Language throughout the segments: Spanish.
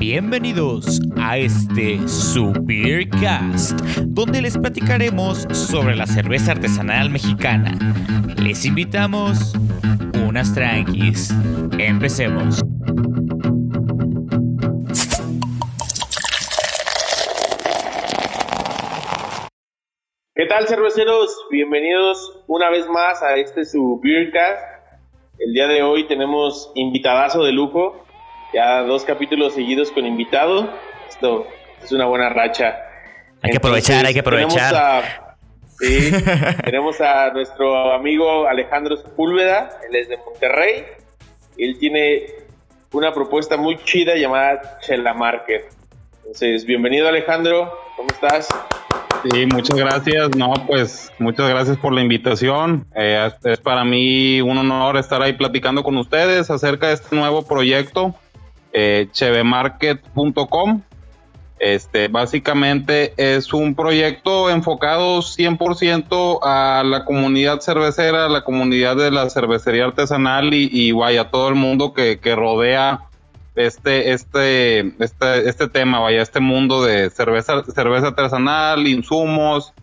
Bienvenidos a este Subircast, donde les platicaremos sobre la cerveza artesanal mexicana. Les invitamos unas tranquis. Empecemos. ¿Qué tal cerveceros? Bienvenidos una vez más a este su Beercast. El día de hoy tenemos invitadazo de lujo, ya dos capítulos seguidos con invitado. Esto es una buena racha. Hay que aprovechar, hay que aprovechar. Tenemos a, sí, tenemos a nuestro amigo Alejandro Sepúlveda, él es de Monterrey. Él tiene una propuesta muy chida llamada Chela Market. Entonces, bienvenido Alejandro, ¿cómo estás? Sí, muchas gracias. No, pues muchas gracias por la invitación. Eh, es para mí un honor estar ahí platicando con ustedes acerca de este nuevo proyecto, eh, chevemarket.com. Este, básicamente es un proyecto enfocado 100% a la comunidad cervecera, a la comunidad de la cervecería artesanal y, y vaya, todo el mundo que, que rodea este, este, este, este tema, vaya, este mundo de cerveza, cerveza artesanal, insumos,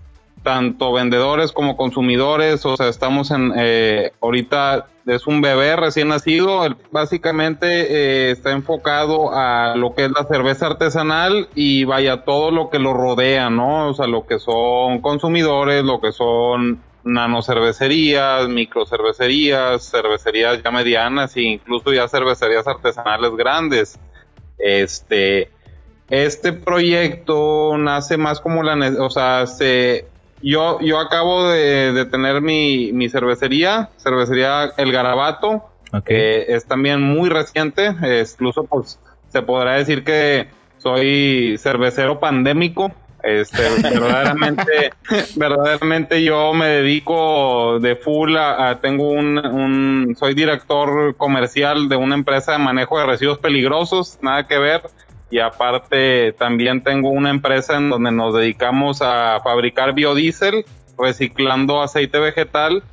tanto vendedores como consumidores, o sea, estamos en, eh, ahorita es un bebé recién nacido, básicamente eh, está enfocado a lo que es la cerveza artesanal y vaya todo lo que lo rodea, ¿no? O sea, lo que son consumidores, lo que son nanocervecerías, microcervecerías, cervecerías ya medianas e incluso ya cervecerías artesanales grandes. Este, este proyecto nace más como la, o sea, se, yo, yo acabo de, tener mi, mi, cervecería, cervecería El Garabato, que es también muy reciente, incluso pues se podrá decir que soy cervecero pandémico, este, verdaderamente, verdaderamente yo me dedico de full a, tengo un, soy director comercial de una empresa de manejo de residuos peligrosos, nada que ver. Y aparte también tengo una empresa en donde nos dedicamos a fabricar biodiesel, reciclando aceite vegetal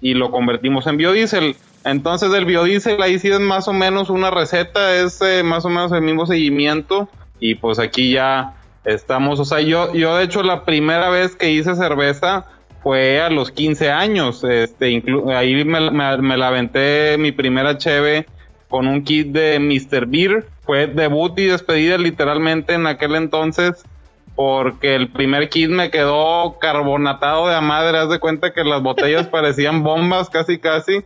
y lo convertimos en biodiesel. Entonces el biodiesel ahí sí es más o menos una receta, es eh, más o menos el mismo seguimiento y pues aquí ya Estamos, o sea, yo, yo de hecho la primera vez que hice cerveza fue a los 15 años. Este, ahí me, me, la aventé mi primera cheve con un kit de Mr. Beer. Fue debut y despedida literalmente en aquel entonces porque el primer kit me quedó carbonatado de a madre. Haz de cuenta que las botellas parecían bombas casi casi.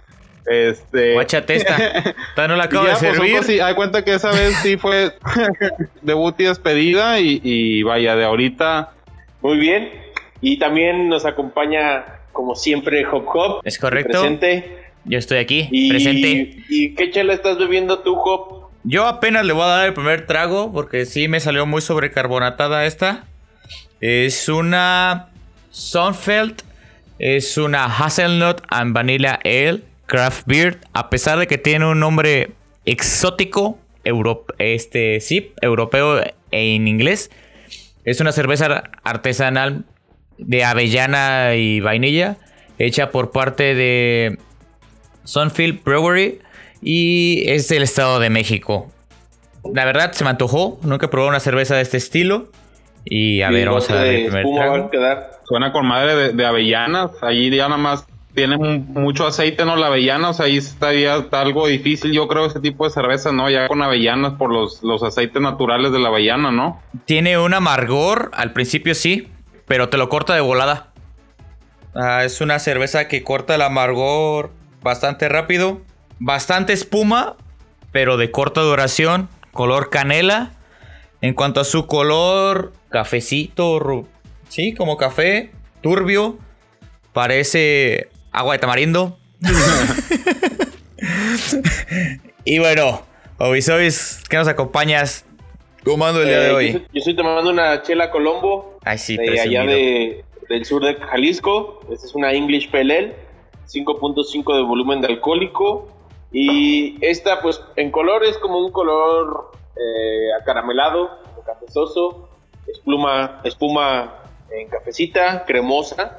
Este. Guachate esta. no la acabo de pues, servir. sí, hay cuenta que esa vez sí fue debut y despedida. Y, vaya, de ahorita. Muy bien. Y también nos acompaña, como siempre, Hop Hop. Es correcto. Presente. Yo estoy aquí, presente. ¿Y qué chela estás bebiendo tú, Hop? Yo apenas le voy a dar el primer trago porque sí me salió muy sobrecarbonatada esta. Es una Sunfeld, es una Hazelnut and Vanilla Ale Craft Beer, a pesar de que tiene un nombre exótico, este, sí, europeo en inglés, es una cerveza artesanal de avellana y vainilla, hecha por parte de Sunfield Brewery y es del Estado de México. La verdad se me antojó, nunca probado una cerveza de este estilo. Y a ver, vamos a ver el primer trago. Suena con madre de, de avellanas, allí ya nada más tiene mucho aceite, ¿no? La avellana, o sea, ahí estaría algo difícil, yo creo, ese tipo de cerveza, ¿no? Ya con avellanas por los, los aceites naturales de la avellana, ¿no? Tiene un amargor, al principio sí, pero te lo corta de volada. Ah, es una cerveza que corta el amargor bastante rápido. Bastante espuma, pero de corta duración. Color canela. En cuanto a su color, cafecito, sí, como café, turbio. Parece agua de tamarindo. y bueno, Obisois, ¿qué nos acompañas tomando el día de eh, hoy? Yo, estoy tomando una chela Colombo. Ay, sí, de allá de, del sur de Jalisco. Esta es una English Pale 5.5 de volumen de alcohólico. Y esta, pues, en color es como un color eh, acaramelado, cafezoso, espuma, espuma en cafecita, cremosa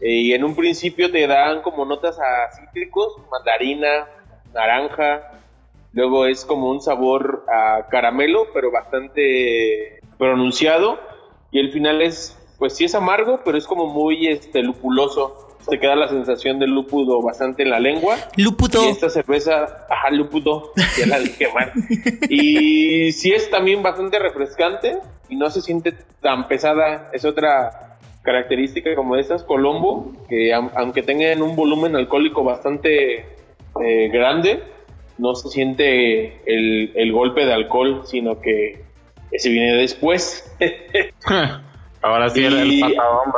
y en un principio te dan como notas a cítricos, mandarina, naranja, Luego es como un sabor a caramelo, pero bastante pronunciado. Y el final es, pues sí es amargo, pero es como muy este. Te queda la sensación del lúpulo bastante en la lengua. Lúpulo. Y esta cerveza, ajá, lúpulo, ya la dije mal. Y sí es también bastante refrescante y no se siente tan pesada. Es otra característica como estas, Colombo, que aunque tengan un volumen alcohólico bastante eh, grande, no se siente el, el, golpe de alcohol, sino que ese viene después. Ahora sí el patadón,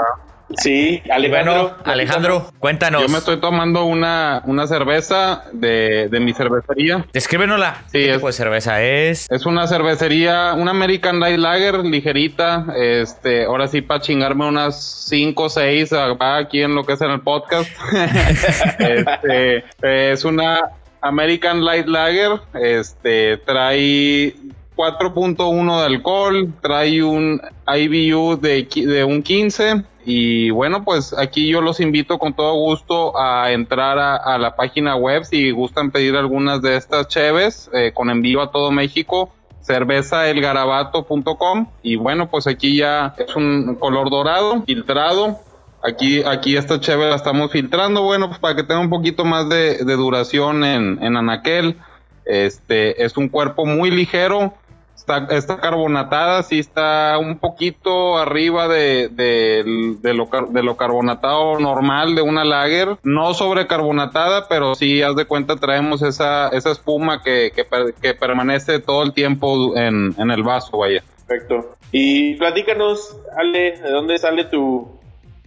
Sí, Alejandro. Alejandro, cuéntanos. Yo me estoy tomando una, una cerveza de, de mi cervecería. Descríbenosla. Sí, ¿Qué es, tipo de cerveza es? Es una cervecería, una American Light Lager, ligerita. Este, ahora sí, para chingarme unas 5 o 6 aquí en lo que es en el podcast. este, es una American Light Lager. Este, trae 4.1 de alcohol, trae un IBU de, de un 15 y bueno, pues aquí yo los invito con todo gusto a entrar a, la página web si gustan pedir algunas de estas cheves eh, con envío a todo México cervezaelgarabato.com y bueno pues aquí ya es un color dorado filtrado aquí aquí esta cheve la estamos filtrando bueno pues para que tenga un poquito más de, duración en, en anaquel este es un cuerpo muy ligero Está, carbonatada, sí está un poquito arriba de, de, lo, de lo carbonatado normal de una lager. No sobrecarbonatada, pero sí, haz de cuenta, traemos esa, esa espuma que, que, permanece todo el tiempo en, en, el vaso, vaya. Perfecto. Y platícanos, Ale, ¿de dónde sale tu,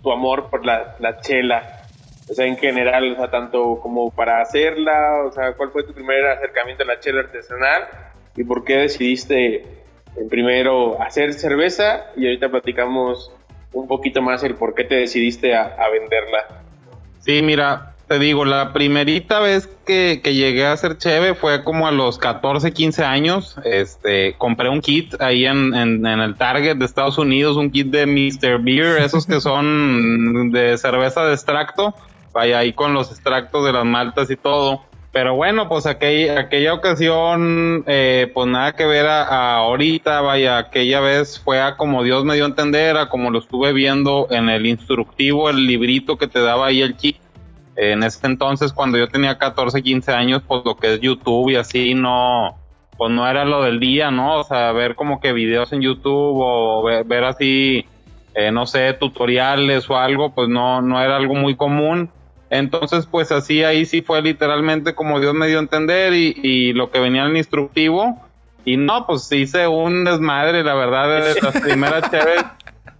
tu amor por la, la chela? O sea, en general, o sea, tanto como para hacerla, o sea, ¿cuál fue tu primer acercamiento a la chela artesanal? Y por qué decidiste primero hacer cerveza y ahorita platicamos un poquito más el por qué te decidiste a, venderla. Sí, mira, te digo, la primerita vez que, llegué a hacer cheve fue como a los 14, 15 años. Este, compré un kit ahí en, en, el Target de Estados Unidos, un kit de Mr. Beer, esos que son de cerveza de extracto. Vaya ahí con los extractos de las maltas y todo. Pero bueno, pues aquella, aquella ocasión, eh, pues nada que ver a, ahorita, vaya, aquella vez fue a como Dios me dio a entender, a como lo estuve viendo en el instructivo, el librito que te daba ahí el chip. En ese entonces, cuando yo tenía 14, 15 años, pues lo que es YouTube y así, no, pues no era lo del día, ¿no? O sea, ver como que videos en YouTube o ver, así, eh, no sé, tutoriales o algo, pues no, no era algo muy común. Entonces, pues así ahí sí fue literalmente como Dios me dio a entender y, lo que venía en el instructivo. Y no, pues hice un desmadre, la verdad, de las primeras chéves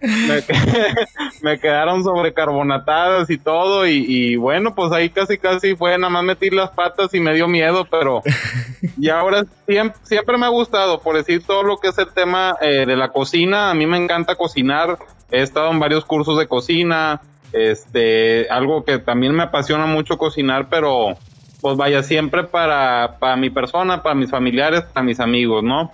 me, quedaron sobrecarbonatadas y todo. Y, bueno, pues ahí casi casi fue nada más meter las patas y me dio miedo, pero y ahora siempre, siempre me ha gustado, por decir todo lo que es el tema eh, de la cocina. A mí me encanta cocinar. He estado en varios cursos de cocina. Este, algo que también me apasiona mucho cocinar, pero pues vaya siempre para, para mi persona, para mis familiares, para mis amigos, ¿no?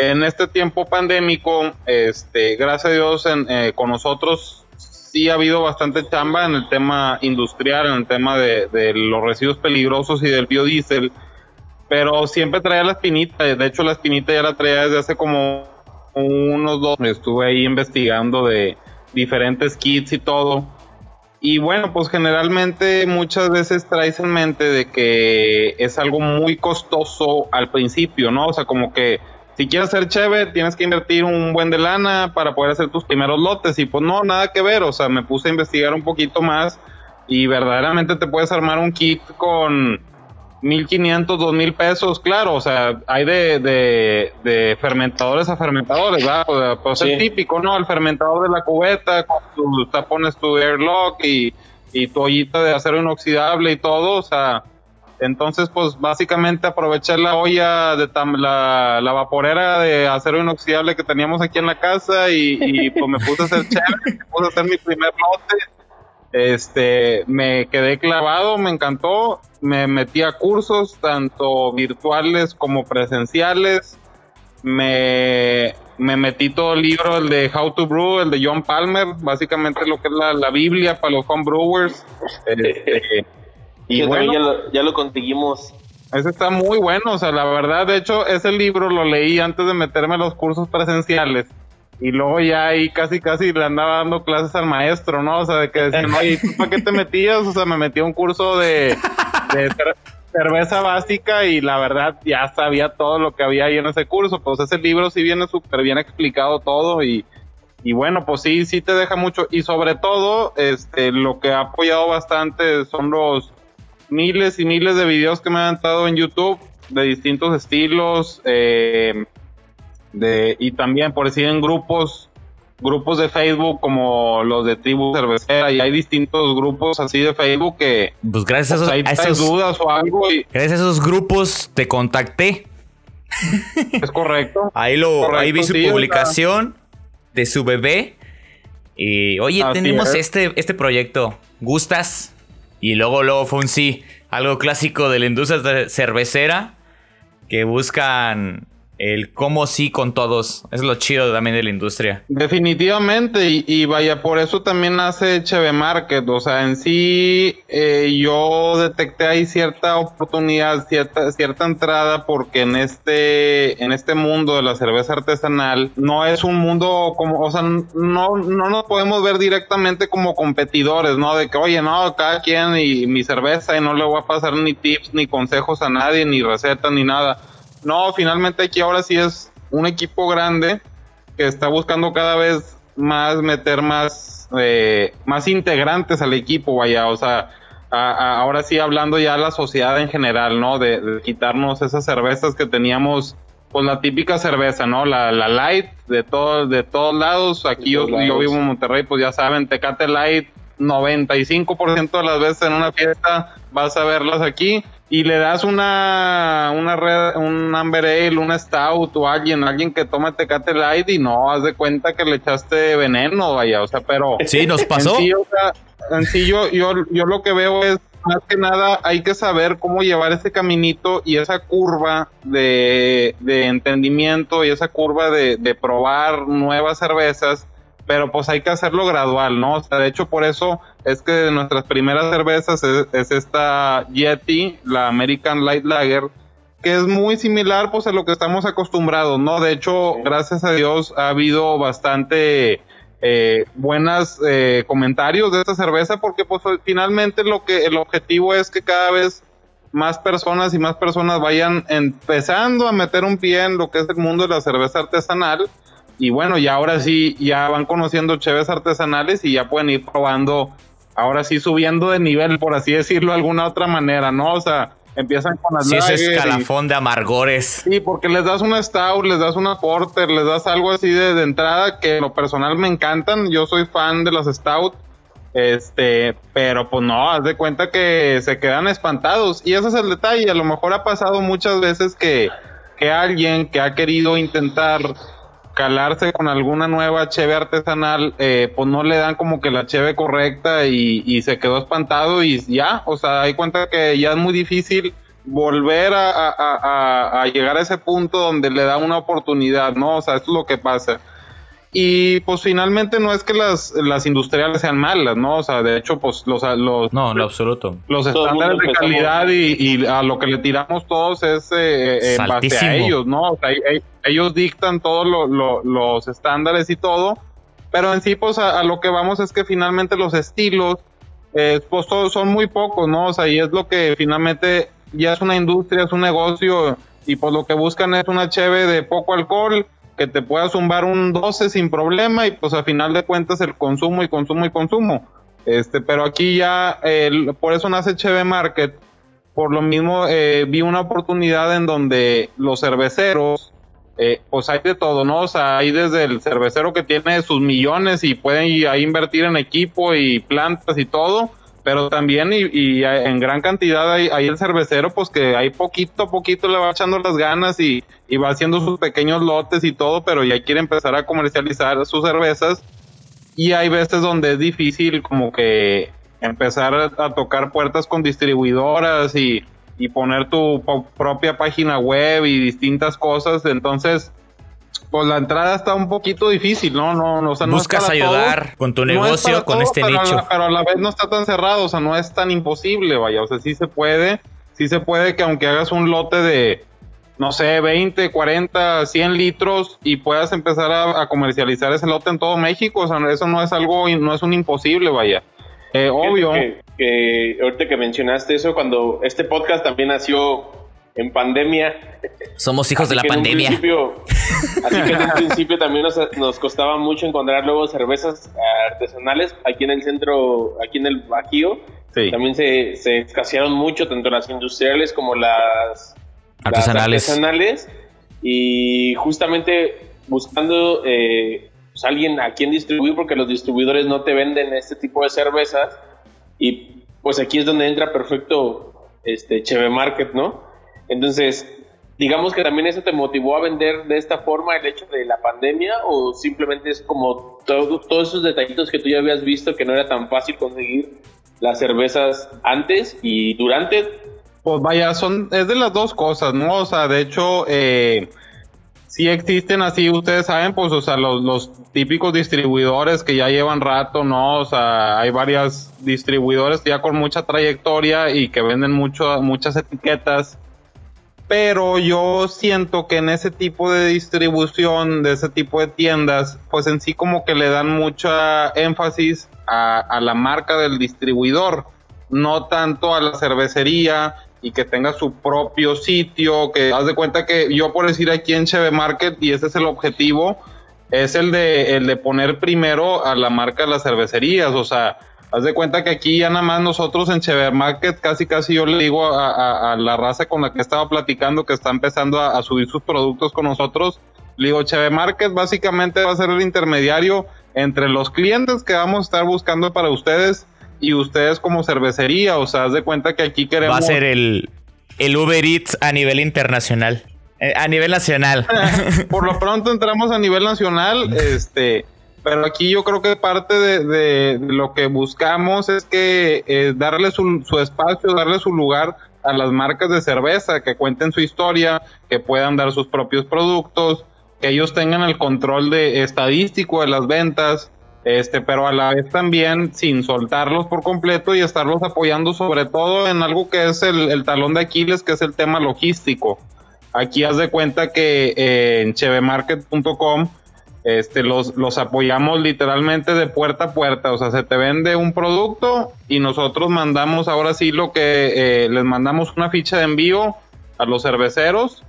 En este tiempo pandémico, este, gracias a Dios, eh, con nosotros sí ha habido bastante chamba en el tema industrial, en el tema de, de los residuos peligrosos y del biodiesel, pero siempre traía la espinita, de hecho la espinita ya la traía desde hace como unos dos, estuve ahí investigando de, diferentes kits y todo. Y bueno, pues generalmente muchas veces traes en mente de que es algo muy costoso al principio, ¿no? O sea, como que si quieres ser chévere, tienes que invertir un buen de lana para poder hacer tus primeros lotes. Y pues no, nada que ver. O sea, me puse a investigar un poquito más y verdaderamente te puedes armar un kit con 1500, 2000 pesos, claro, o sea, hay de, de, fermentadores a fermentadores, ¿verdad? Pues, pues es típico, ¿no? El fermentador de la cubeta, con tu tapones tu airlock y, y tu ollita de acero inoxidable y todo, o sea, entonces, pues básicamente aproveché la olla de la, la, vaporera de acero inoxidable que teníamos aquí en la casa y, y pues me puse a hacer chévere, me puse a hacer mi primer lote este, me quedé clavado, me encantó, me metí a cursos, tanto virtuales como presenciales, me, me metí todo el libro, el de How to Brew, el de John Palmer, básicamente lo que es la, Biblia para los homebrewers. Este, y bueno, ya lo, conseguimos Ese está muy bueno, o sea, la verdad, de hecho, ese libro lo leí antes de meterme a los cursos presenciales. Y luego ya ahí casi casi le andaba dando clases al maestro, ¿no? O sea, de que decían, oye, ¿tú para qué te metías? O sea, me metí a un curso de, cerveza básica y la verdad ya sabía todo lo que había ahí en ese curso. Pues ese libro sí viene súper bien explicado todo y, y bueno, pues sí, sí te deja mucho. Y sobre todo, este, lo que ha apoyado bastante son los miles y miles de videos que me han dado en YouTube de distintos estilos, eh, de, y también por decir en grupos, grupos de Facebook como los de Tribu Cervecera, y hay distintos grupos así de Facebook que pues gracias a, pues, esos, dudas o algo. gracias a esos grupos te contacté. Es correcto. ahí lo, ahí vi su publicación de su bebé. Y oye, tenemos este, este proyecto. ¿Gustas? Y luego, luego fue un sí. Algo clásico de la industria cervecera. Que buscan el cómo sí con todos. Es lo chido también de la industria. Definitivamente, y, vaya, por eso también hace Cheve Market. O sea, en sí eh, yo detecté ahí cierta oportunidad, cierta, cierta entrada, porque en este, en este mundo de la cerveza artesanal no es un mundo como, o sea, no, no nos podemos ver directamente como competidores, ¿no? De que, oye, no, cada quien y mi cerveza y no le voy a pasar ni tips, ni consejos a nadie, ni recetas, ni nada no, finalmente aquí ahora sí es un equipo grande que está buscando cada vez más meter más, eh, más integrantes al equipo, vaya, o sea, ahora sí hablando ya la sociedad en general, ¿no? De, quitarnos esas cervezas que teníamos, pues la típica cerveza, ¿no? La, la light de, todo, de todos lados, aquí yo, yo, vivo en Monterrey, pues ya saben, Tecate Light, 95% de las veces en una fiesta vas a verlas aquí y le das una, una red, un Amber Ale, una Stout o alguien, alguien que toma Tecate Light y no, haz de cuenta que le echaste veneno, vaya, o sea, pero... Sí, nos pasó. En sí, yo, yo, lo que veo es, más que nada, hay que saber cómo llevar ese caminito y esa curva de, de entendimiento y esa curva de, de probar nuevas cervezas pero pues hay que hacerlo gradual, ¿no? O sea, de hecho por eso es que nuestras primeras cervezas es, esta Yeti, la American Light Lager, que es muy similar pues a lo que estamos acostumbrados, ¿no? De hecho, gracias a Dios ha habido bastante eh, buenos eh, comentarios de esta cerveza porque pues finalmente lo que el objetivo es que cada vez más personas y más personas vayan empezando a meter un pie en lo que es el mundo de la cerveza artesanal y bueno, y ahora sí, ya van conociendo cheves artesanales y ya pueden ir probando, ahora sí subiendo de nivel, por así decirlo de alguna otra manera, ¿no? O sea, empiezan con las Sí, ese escalafón de amargores. Sí, porque les das una Stout, les das una Porter, les das algo así de, de entrada que lo personal me encantan. Yo soy fan de las Stout. Este, pero pues no, haz de cuenta que se quedan espantados. Y ese es el detalle. A lo mejor ha pasado muchas veces que, que alguien que ha querido intentar calarse con alguna nueva cheve artesanal, eh, pues no le dan como que la cheve correcta y, se quedó espantado y ya, o sea, hay cuenta que ya es muy difícil volver a, a, llegar a ese punto donde le da una oportunidad, ¿no? O sea, eso es lo que pasa. Y pues finalmente no es que las, las industriales sean malas, ¿no? O sea, de hecho, pues los... los no, en absoluto. Los estándares de calidad y, a lo que le tiramos todos es eh, en base a ellos, ¿no? O sea, ellos dictan todos los estándares y todo, pero en sí, pues a, lo que vamos es que finalmente los estilos, eh, pues son muy pocos, ¿no? O sea, y es lo que finalmente ya es una industria, es un negocio, y pues lo que buscan es una cheve de poco alcohol, que te pueda zumbar un 12 sin problema y pues a final de cuentas el consumo y consumo y consumo. Este, pero aquí ya, por eso nace Cheve Market. Por lo mismo, eh, vi una oportunidad en donde los cerveceros, eh, pues hay de todo, ¿no? O sea, hay desde el cervecero que tiene sus millones y pueden ir a invertir en equipo y plantas y todo, pero también y, en gran cantidad hay, el cervecero pues que ahí poquito a poquito le va echando las ganas y, va haciendo sus pequeños lotes y todo, pero ya quiere empezar a comercializar sus cervezas. Y hay veces donde es difícil como que empezar a, tocar puertas con distribuidoras y, y poner tu propia página web y distintas cosas, entonces pues la entrada está un poquito difícil, ¿no? no, no Buscas ayudar con tu negocio, con este nicho. pero a la vez no está tan cerrado, o sea, no es tan imposible, vaya, o sea, sí se puede. sí se puede que aunque hagas un lote de, no sé, 20, 40, 100 litros y puedas empezar a, comercializar ese lote en todo México, o sea, eso no es algo, no es un imposible, vaya. Eh, obvio. Que, ahorita que mencionaste eso, cuando este podcast también nació en pandemia. Somos hijos de la pandemia. así que en un principio también nos, costaba mucho encontrar luego cervezas artesanales aquí en el centro, aquí en el Bajío. También se, se escasearon mucho, tanto las industriales como las artesanales. artesanales y justamente buscando eh, pues, alguien a quien distribuir, porque los distribuidores no te venden este tipo de cervezas. Y pues aquí es donde entra perfecto este Cheve Market, ¿no? Entonces, digamos que también eso te motivó a vender de esta forma el hecho de la pandemia o simplemente es como todos esos detallitos que tú ya habías visto que no era tan fácil conseguir las cervezas antes y durante. Pues vaya, son, es de las dos cosas, ¿no? O sea, de hecho, eh, sí existen así, ustedes saben, pues, o sea, los, los típicos distribuidores que ya llevan rato, ¿no? O sea, hay varias distribuidores ya con mucha trayectoria y que venden mucho, muchas etiquetas. Pero yo siento que en ese tipo de distribución, de ese tipo de tiendas, pues en sí como que le dan mucha énfasis a, la marca del distribuidor, no tanto a la cervecería y que tenga su propio sitio, que haz de cuenta que yo por decir aquí en Cheve Market, y ese es el objetivo, es el de, el de poner primero a la marca de las cervecerías, o sea, haz de cuenta que aquí ya nada más nosotros en Cheve Market, casi casi yo le digo a, la raza con la que estaba platicando que está empezando a, subir sus productos con nosotros, le digo, Cheve Market básicamente va a ser el intermediario entre los clientes que vamos a estar buscando para ustedes y ustedes como cervecería, o sea, haz de cuenta que aquí queremos... Va a ser el, el Uber Eats a nivel internacional, eh, a nivel nacional. Por lo pronto entramos a nivel nacional, este, pero aquí yo creo que parte de, lo que buscamos es que eh, darle su, espacio, darle su lugar a las marcas de cerveza, que cuenten su historia, que puedan dar sus propios productos, que ellos tengan el control de estadístico de las ventas, este, pero a la vez también sin soltarlos por completo y estarlos apoyando sobre todo en algo que es el, talón de Aquiles, que es el tema logístico. Aquí haz de cuenta que eh, en chevemarket.com este, los, los apoyamos literalmente de puerta a puerta, o sea, se te vende un producto y nosotros mandamos ahora sí lo que eh, les mandamos una ficha de envío a los cerveceros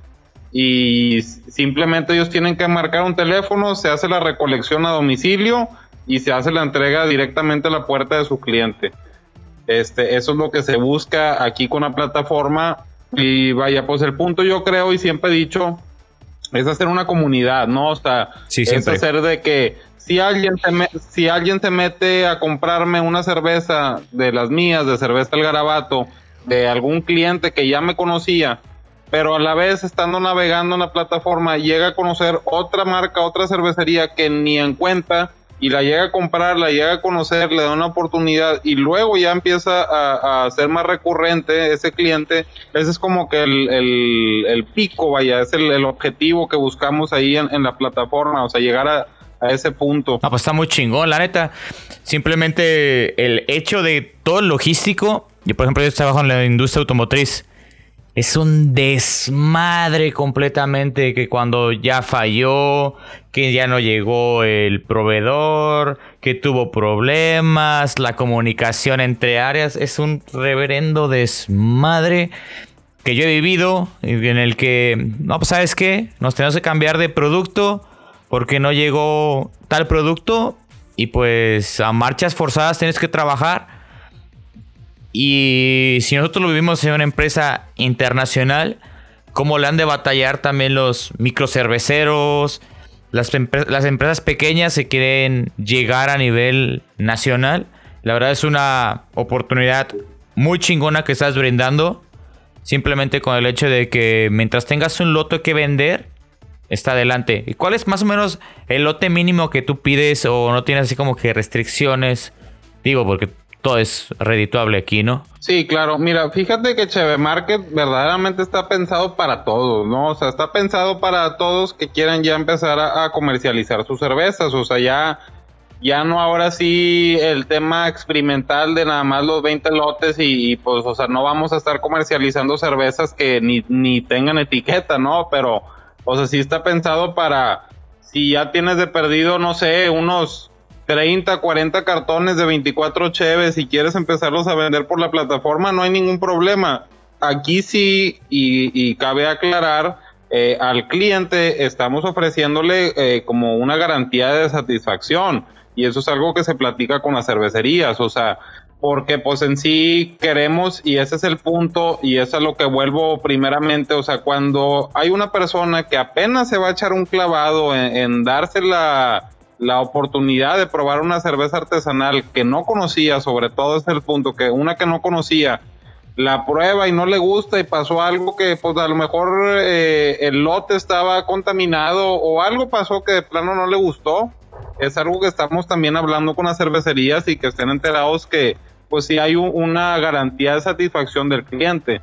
y simplemente ellos tienen que marcar un teléfono, se hace la recolección a domicilio y se hace la entrega directamente a la puerta de su cliente. Este, eso es lo que se busca aquí con la plataforma. Y vaya, pues el punto yo creo y siempre he dicho es hacer una comunidad, ¿no? O sea, es hacer de que si alguien, se si alguien se mete a comprarme una cerveza de las mías, de cerveza El Garabato, de algún cliente que ya me conocía, pero a la vez estando navegando en la plataforma llega a conocer otra marca, otra cervecería que ni en cuenta y la llega a comprar, la llega a conocer, le da una oportunidad y luego ya empieza a, ser más recurrente ese cliente, ese es como que el, pico, vaya, es el, objetivo que buscamos ahí en, la plataforma, o sea, llegar a, ese punto. Ah, pues está muy chingón, la neta. Simplemente el hecho de todo el logístico, yo por ejemplo yo trabajo en la industria automotriz, es un desmadre completamente que cuando ya falló, que ya no llegó el proveedor, que tuvo problemas, la comunicación entre áreas, es un reverendo desmadre que yo he vivido en el que, no, pues sabes qué, nos tenemos que cambiar de producto porque no llegó tal producto y pues a marchas forzadas tienes que trabajar y si nosotros lo vivimos en una empresa internacional, ¿cómo le han de batallar también los microcerveceros? Las, las empresas pequeñas se quieren llegar a nivel nacional. La verdad es una oportunidad muy chingona que estás brindando. Simplemente con el hecho de que mientras tengas un lote que vender, está adelante. ¿Y cuál es más o menos el lote mínimo que tú pides o no tienes así como que restricciones? Digo, porque todo es redituable aquí, ¿no? Sí, claro. Mira, fíjate que Cheve Market verdaderamente está pensado para todos, ¿no? O sea, está pensado para todos que quieran ya empezar a, comercializar sus cervezas. O sea, ya ya no ahora sí el tema experimental de nada más los 20 lotes y, pues, o sea, no vamos a estar comercializando cervezas que ni, ni tengan etiqueta, ¿no? Pero, o sea, sí está pensado para, si ya tienes de perdido, no sé, unos 30, 40 cartones de 24 cheves y quieres empezarlos a vender por la plataforma, no hay ningún problema. Aquí sí, y, cabe aclarar, eh, al cliente estamos ofreciéndole eh, como una garantía de satisfacción. Y eso es algo que se platica con las cervecerías, o sea, porque pues en sí queremos y ese es el punto y eso es lo que vuelvo primeramente, o sea, cuando hay una persona que apenas se va a echar un clavado en, darse la, la, oportunidad de probar una cerveza artesanal que no conocía, sobre todo es el punto, que una que no conocía, la prueba y no le gusta y pasó algo que pues a lo mejor eh, el lote estaba contaminado o algo pasó que de plano no le gustó, es algo que estamos también hablando con las cervecerías y que estén enterados que pues si hay una garantía de satisfacción del cliente.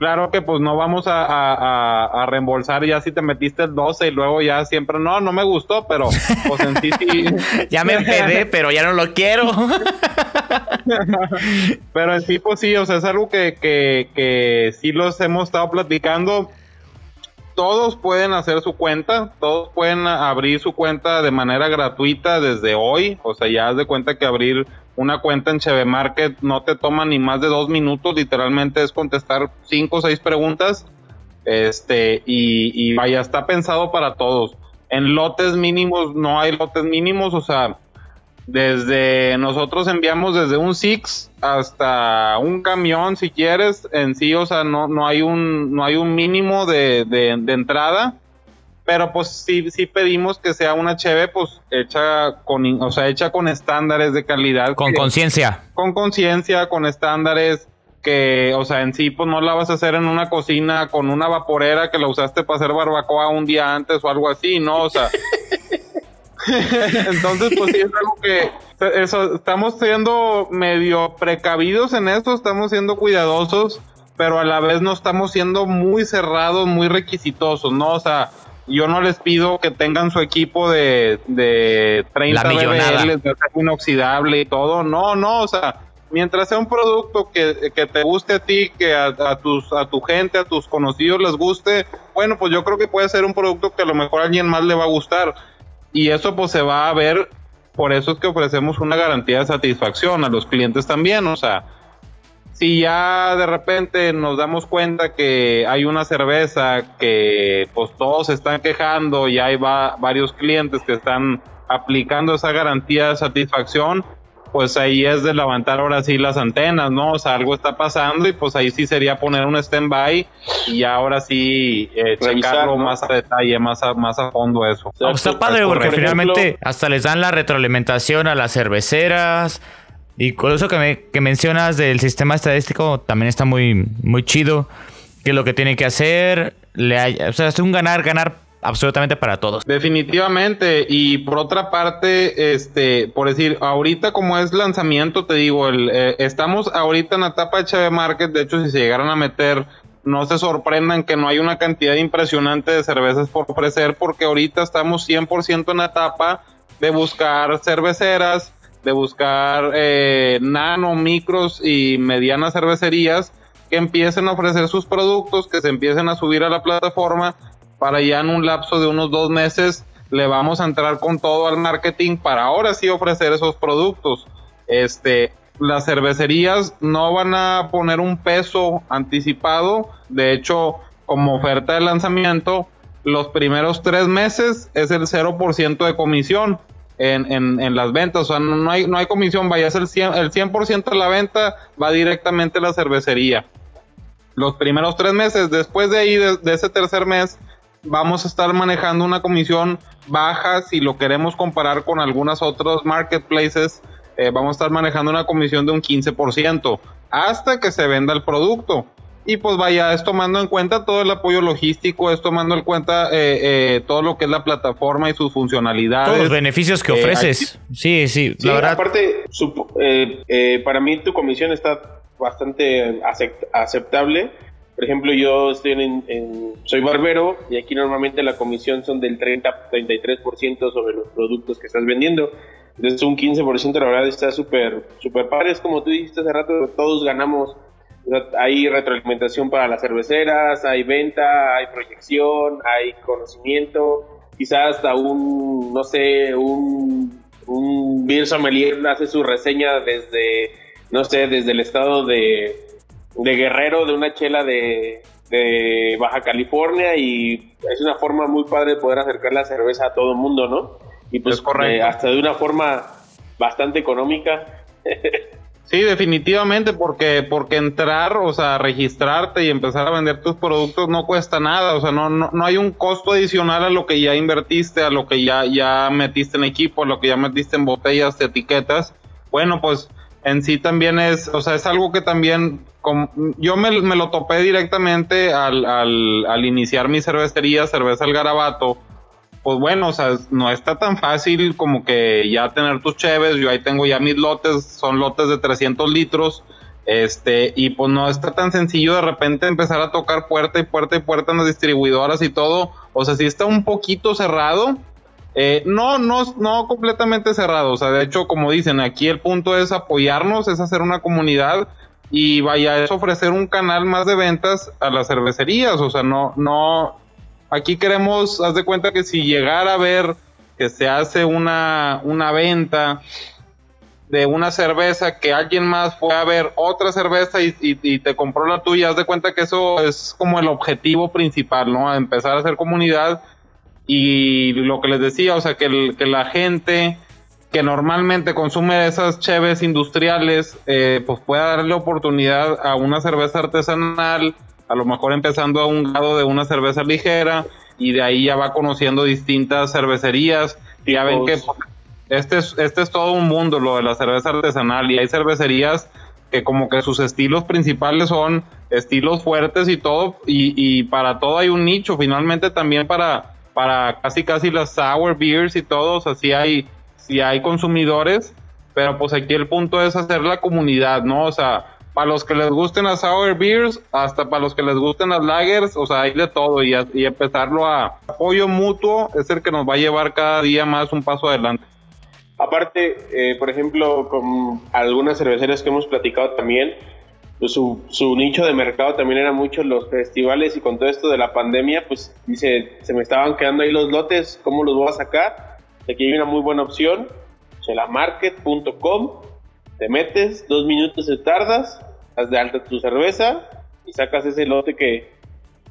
Claro que pues no vamos a, reembolsar ya si te metiste el 12 y luego ya siempre, no, no me gustó, pero pues en sí sí. ya me empedé, pero ya no lo quiero. pero en sí pues sí, o sea, es algo que, que, que sí los hemos estado platicando todos pueden hacer su cuenta, todos pueden abrir su cuenta de manera gratuita desde hoy, o sea, ya haz de cuenta que abrir una cuenta en Cheve Market no te toma ni más de dos minutos, literalmente es contestar cinco o seis preguntas, este, y, vaya, está pensado para todos. En lotes mínimos no hay lotes mínimos, o sea, desde nosotros enviamos desde un Six hasta un camión si quieres en sí o sea no no hay un no hay un mínimo de, de, entrada pero pues sí sí pedimos que sea una cheve pues hecha con o sea hecha con estándares de calidad con conciencia con conciencia con estándares que o sea en sí pues no la vas a hacer en una cocina con una vaporera que la usaste para hacer barbacoa un día antes o algo así no o sea Entonces, pues sí, es algo que eso, estamos siendo medio precavidos en esto, estamos siendo cuidadosos, pero a la vez no estamos siendo muy cerrados, muy requisitosos, ¿no? O sea, yo no les pido que tengan su equipo de, de 30 BBL, de inoxidable y todo, no, no, o sea, mientras sea un producto que, que te guste a ti, que a, a, tus, a tu gente, a tus conocidos les guste, bueno, pues yo creo que puede ser un producto que a lo mejor a alguien más le va a gustar. Y eso pues se va a ver, por eso es que ofrecemos una garantía de satisfacción a los clientes también, o sea, si ya de repente nos damos cuenta que hay una cerveza que pues todos se están quejando y hay va, varios clientes que están aplicando esa garantía de satisfacción, pues ahí es de levantar ahora sí las antenas, ¿no? O sea, algo está pasando y pues ahí sí sería poner un stand-by y ahora sí eh, checarlo más a detalle, más a, más a fondo eso. está padre porque finalmente hasta les dan la retroalimentación a las cerveceras y con eso que, me, que mencionas del sistema estadístico también está muy, muy chido, que lo que tiene que hacer, le o sea, es un ganar-ganar absolutamente para todos. Definitivamente. Y por otra parte, este, por decir, ahorita como es lanzamiento, te digo, el, eh, estamos ahorita en la etapa de HB Market. De hecho, si se llegaran a meter, no se sorprendan que no hay una cantidad impresionante de cervezas por ofrecer, porque ahorita estamos 100% en la etapa de buscar cerveceras, de buscar eh, nano, micros y medianas cervecerías que empiecen a ofrecer sus productos, que se empiecen a subir a la plataforma para ya en un lapso de unos dos meses le vamos a entrar con todo al marketing para ahora sí ofrecer esos productos. Este, las cervecerías no van a poner un peso anticipado, de hecho, como oferta de lanzamiento, los primeros tres meses es el 0% de comisión en, en, las ventas, o sea, no hay, no hay comisión, vaya, es el 100%, el 100 de la venta va directamente a la cervecería. Los primeros tres meses, después de ahí, de ese tercer mes, vamos a estar manejando una comisión baja si lo queremos comparar con algunas otras marketplaces. Eh, vamos a estar manejando una comisión de un 15% hasta que se venda el producto. Y pues vaya, es tomando en cuenta todo el apoyo logístico, es tomando en cuenta eh, eh, todo lo que es la plataforma y sus funcionalidades. Todos los beneficios que ofreces. sí, sí, la verdad. Aparte, para mí tu comisión está bastante aceptable por ejemplo, yo estoy en, soy barbero y aquí normalmente la comisión son del 30-33% sobre los productos que estás vendiendo. Es un 15%, la verdad está súper, súper padre. Es como tú dijiste hace rato, todos ganamos. Hay retroalimentación para las cerveceras, hay venta, hay proyección, hay conocimiento. Quizás hasta un, no sé, un, un beer sommelier hace su reseña desde, no sé, desde el estado de, de Guerrero, de una chela de, de Baja California y es una forma muy padre de poder acercar la cerveza a todo el mundo, ¿no? y pues eh, hasta de una forma bastante económica. sí, definitivamente, porque, porque entrar, o sea, registrarte y empezar a vender tus productos no cuesta nada, o sea, no, no, no hay un costo adicional a lo que ya invertiste, a lo que ya, ya metiste en equipo, a lo que ya metiste en botellas, de etiquetas. Bueno, pues en sí también es, o sea, es algo que también, yo me, me, lo topé directamente al, al, al iniciar mi cervecería, Cerveza El Garabato, pues bueno, o sea, no está tan fácil como que ya tener tus cheves, yo ahí tengo ya mis lotes, son lotes de 300 litros, este, y pues no está tan sencillo de repente empezar a tocar puerta y puerta y puerta en las distribuidoras y todo, o sea, sí está un poquito cerrado, eh, no, no, no completamente cerrado, o sea, de hecho, como dicen, aquí el punto es apoyarnos, es hacer una comunidad, y vaya, es ofrecer un canal más de ventas a las cervecerías, o sea, no, no, Aquí queremos, haz de cuenta que si llegara a ver que se hace una, una venta de una cerveza que alguien más fue a ver otra cerveza y, y, te compró la tuya, haz de cuenta que eso es como el objetivo principal, ¿no? Empezar a hacer comunidad y lo que les decía, o sea, que, que la gente que normalmente consume esas cheves industriales, eh, pues pueda darle oportunidad a una cerveza artesanal a lo mejor empezando a un grado de una cerveza ligera y de ahí ya va conociendo distintas cervecerías. Y ya ven que este es, este es todo un mundo, lo de la cerveza artesanal, y hay cervecerías que como que sus estilos principales son estilos fuertes y todo, y, y para todo hay un nicho, finalmente también para, para casi casi las sour beers y todos, así hay, si hay consumidores, pero pues aquí el punto es hacer la comunidad, ¿no? O sea, para los que les gusten las sour beers, hasta para los que les gusten las lagers, o sea, hay de todo y, y empezarlo a apoyo mutuo es el que nos va a llevar cada día más un paso adelante. Aparte, eh, por ejemplo, con algunas cerveceras que hemos platicado también, pues su, su, nicho de mercado también era mucho los festivales y con todo esto de la pandemia, pues dice, se me estaban quedando ahí los lotes, ¿cómo los voy a sacar? Aquí hay una muy buena opción, chelamarket.com te metes, dos minutos te tardas, haz de alta tu cerveza y sacas ese lote que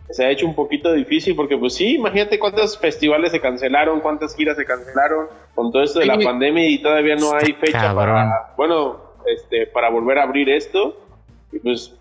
se ha hecho un poquito difícil porque pues sí, imagínate cuántos festivales se cancelaron, cuántas giras se cancelaron con todo esto de la pandemia y todavía no hay fecha para, bueno, este, para volver a abrir esto. Y pues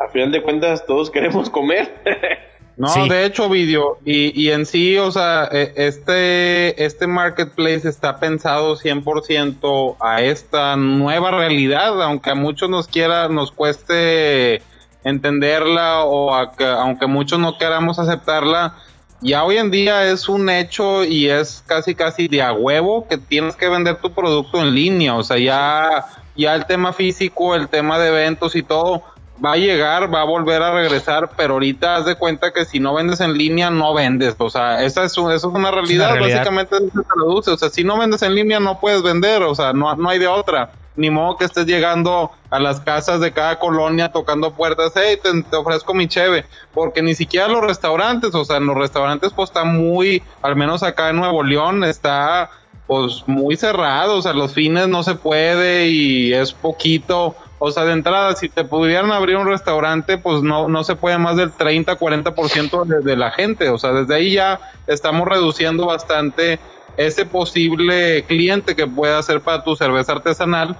a final de cuentas todos queremos comer. No, de hecho, video, y, y en sí, o sea, e, este, este marketplace está pensado 100% a esta nueva realidad, aunque a muchos nos quiera, nos cueste entenderla o aunque muchos no queramos aceptarla, ya hoy en día es un hecho y es casi casi de a huevo que tienes que vender tu producto en línea, o sea, ya, ya el tema físico, el tema de eventos y todo, va a llegar, va a volver a regresar, pero ahorita haz de cuenta que si no vendes en línea, no vendes. O sea, esa es, eso es una realidad, básicamente se traduce. O sea, si no vendes en línea, no puedes vender, o sea, no, no hay de otra. Ni modo que estés llegando a las casas de cada colonia tocando puertas, hey, te, ofrezco mi cheve, porque ni siquiera los restaurantes, o sea, en los restaurantes pues está muy, al menos acá en Nuevo León, está pues muy cerrado, o sea, los fines no se puede y es poquito o sea, de entrada, si te pudieran abrir un restaurante, pues no, no se puede más del 30, 40% de, de la gente. O sea, desde ahí ya estamos reduciendo bastante ese posible cliente que pueda hacer para tu cerveza artesanal.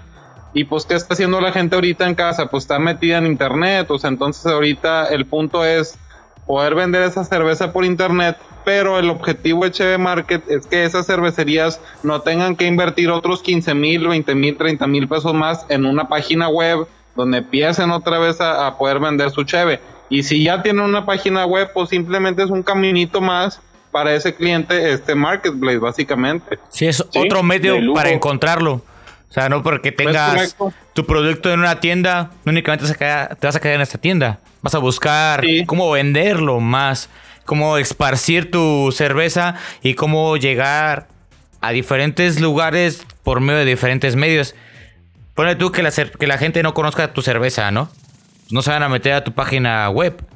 Y pues, ¿qué está haciendo la gente ahorita en casa? Pues está metida en internet. O sea, entonces ahorita el punto es poder vender esa cerveza por internet, pero el objetivo de HB Market es que esas cervecerías no tengan que invertir otros 15 mil, 20 mil, 30 mil pesos más en una página web donde empiecen otra vez a, poder vender su cheve. Y si ya tienen una página web, pues simplemente es un caminito más para ese cliente, este marketplace, básicamente. Sí, es otro medio para encontrarlo. O sea, no porque pues, tengas tu producto en una tienda, no únicamente te vas a quedar en esta tienda. Vas a buscar cómo venderlo más, cómo esparcir tu cerveza y cómo llegar a diferentes lugares por medio de diferentes medios. Pone tú que la, que la gente no conozca tu cerveza, ¿no? No se van a meter a tu página web.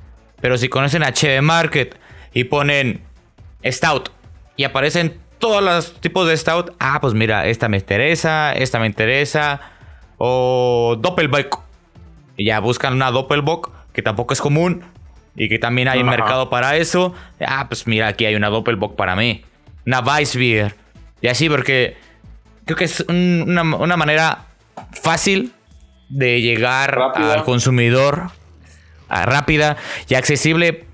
Pero si conocen a HB Market y ponen Stout y aparecen todos los tipos de Stout, ah, pues mira, esta me interesa, esta me interesa. O Doppelbock. Y ya buscan una Doppelbock, que tampoco es común. Y que también hay mercado para eso. Ah, pues mira, aquí hay una Doppelbock para mí. Una Weissbier. Y así, porque creo que es una, manera fácil de llegar al consumidor rápida y accesible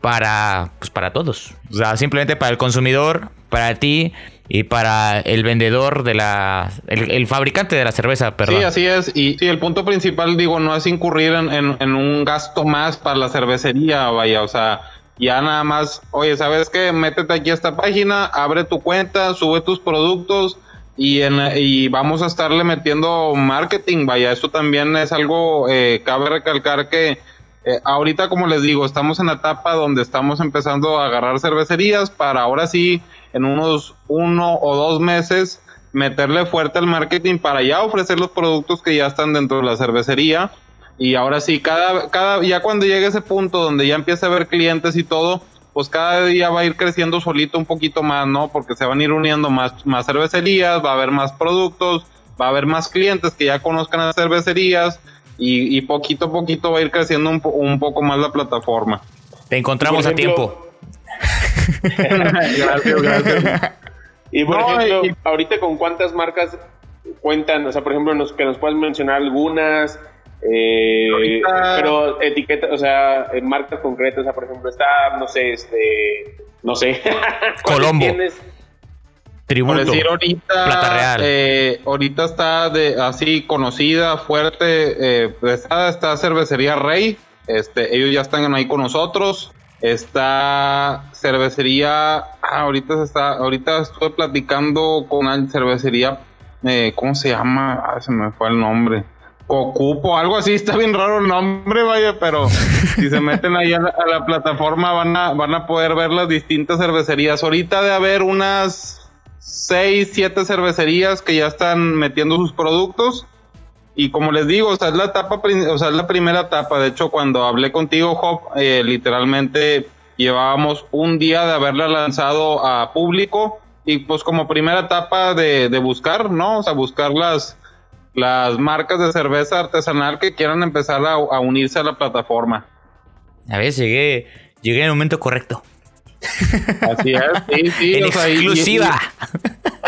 para, pues para todos. O sea, simplemente para el consumidor, para ti y para el vendedor de la. El, fabricante de la cerveza, perdón. Sí, así es. Y sí, el punto principal, digo, no es incurrir en, en, un gasto más para la cervecería, vaya, o sea. Ya nada más, oye, ¿sabes qué? Métete aquí a esta página, abre tu cuenta, sube tus productos, y, en, y vamos a estarle metiendo marketing, vaya, esto también es algo, eh, cabe recalcar que eh, ahorita, como les digo, estamos en la etapa donde estamos empezando a agarrar cervecerías para ahora sí, en unos uno o dos meses, meterle fuerte al marketing para ya ofrecer los productos que ya están dentro de la cervecería. Y ahora sí, cada, cada, ya cuando llegue ese punto donde ya empieza a haber clientes y todo, pues cada día va a ir creciendo solito un poquito más, ¿no? Porque se van a ir uniendo más, más cervecerías, va a haber más productos, va a haber más clientes que ya conozcan las cervecerías y, poquito a poquito va a ir creciendo un, un poco más la plataforma. Te encontramos a tiempo. Gracias, gracias. Y por ejemplo, ahorita con cuántas marcas cuentan, o sea, por ejemplo, nos, que nos puedas mencionar algunas, eh, pero etiquetas, o sea, en marcas concretas, o sea, por ejemplo, está, no sé, este, no sé. Colombo. Tributo. Por decir ahorita, Plata Real. Eh, ahorita está de, así conocida, fuerte, eh, está, está Cervecería Rey, este, ellos ya están ahí con nosotros. Está cervecería, ah, ahorita se está, ahorita estoy platicando con la cervecería, eh, ¿cómo se llama? Ah, se me fue el nombre. Ocupo, algo así, está bien raro el nombre, vaya, pero si se meten ahí a la, plataforma van a, van a poder ver las distintas cervecerías. Ahorita de haber unas 6, 7 cervecerías que ya están metiendo sus productos. Y como les digo, o sea, es la etapa, o sea, es la primera etapa. De hecho, cuando hablé contigo, Hop, eh, literalmente llevábamos un día de haberla lanzado a público y pues como primera etapa de, de buscar, ¿no? O sea, buscar las, las marcas de cerveza artesanal que quieran empezar a, unirse a la plataforma. A ver, llegué, llegué en el momento correcto. Así es, sí, sí. en exclusiva. Y,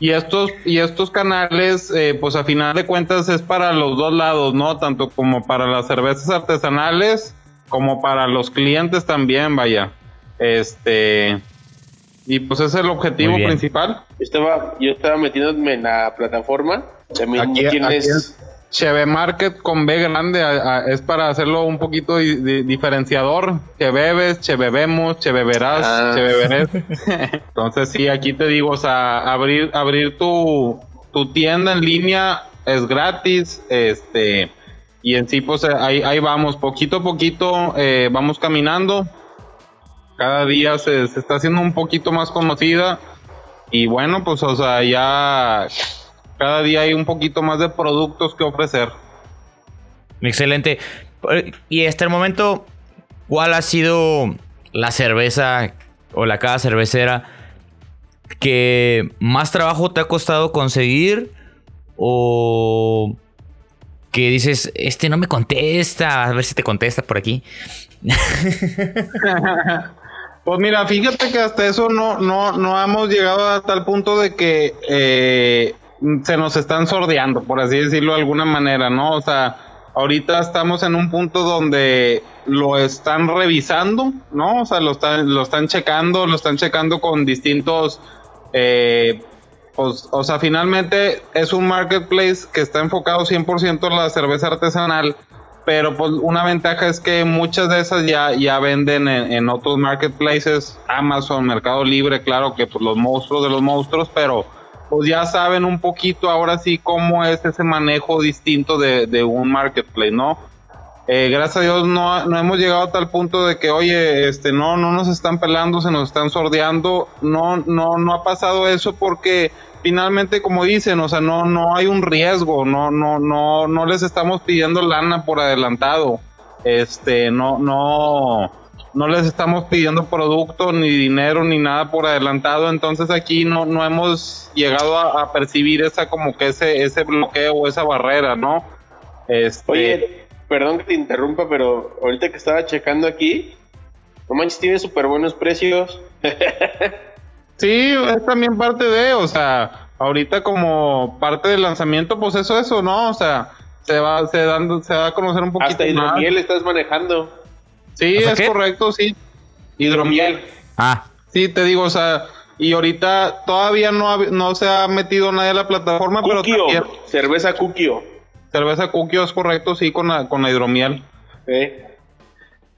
estos, y estos canales, eh, pues a final de cuentas es para los dos lados, ¿no? Tanto como para las cervezas artesanales como para los clientes también, vaya. Este, y pues ese es el objetivo principal. Estaba, yo estaba metiéndome en la plataforma. También aquí, tienes... Cheve Market con B grande es para hacerlo un poquito diferenciador. Che bebes, che bebemos, che beberás, ah. che beberés. Entonces sí, aquí te digo, o sea, abrir, abrir tu, tu tienda en línea es gratis, este, y en sí pues ahí, ahí vamos, poquito a poquito eh, vamos caminando cada día se, está haciendo un poquito más conocida y bueno, pues o sea, ya cada día hay un poquito más de productos que ofrecer. Excelente. Y hasta el momento, ¿cuál ha sido la cerveza o la cada cervecera que más trabajo te ha costado conseguir o que dices, este no me contesta, a ver si te contesta por aquí? Pues mira, fíjate que hasta eso no, no, no hemos llegado a tal punto de que eh, se nos están sordeando, por así decirlo de alguna manera, ¿no? O sea, ahorita estamos en un punto donde lo están revisando, ¿no? O sea, lo están, lo están checando, lo están checando con distintos... Eh, pues, o sea, finalmente es un marketplace que está enfocado 100% en la cerveza artesanal pero pues una ventaja es que muchas de esas ya, ya venden en, otros marketplaces, Amazon, Mercado Libre, claro que pues los monstruos de los monstruos, pero pues ya saben un poquito ahora sí cómo es ese manejo distinto de, un marketplace, ¿no? Eh, gracias a Dios no, no hemos llegado a tal punto de que, oye, este, no, no nos están pelando, se nos están sordeando. No, no, no ha pasado eso porque finalmente, como dicen, o sea, no, no hay un riesgo, no, no, no, no les estamos pidiendo lana por adelantado. Este, no, no, no les estamos pidiendo producto, ni dinero, ni nada por adelantado. Entonces aquí no, no hemos llegado a, percibir esa como que ese, ese bloqueo, esa barrera, ¿no? Este, Oye, perdón que te interrumpa, pero ahorita que estaba checando aquí, no manches, tiene súper buenos precios. sí, es también parte de, o sea, ahorita como parte del lanzamiento, pues eso, eso, ¿no? O sea, se va, se, dando, se va a conocer un poquito Hasta hidromiel estás manejando. Sí, es correcto, sí. Hidromiel. Ah. Sí, te digo, o sea, y ahorita todavía no, no se ha metido nadie a la plataforma, pero también... Cerveza Kukio. Cerveza Kukio es correcto, sí, con la, con la hidromiel.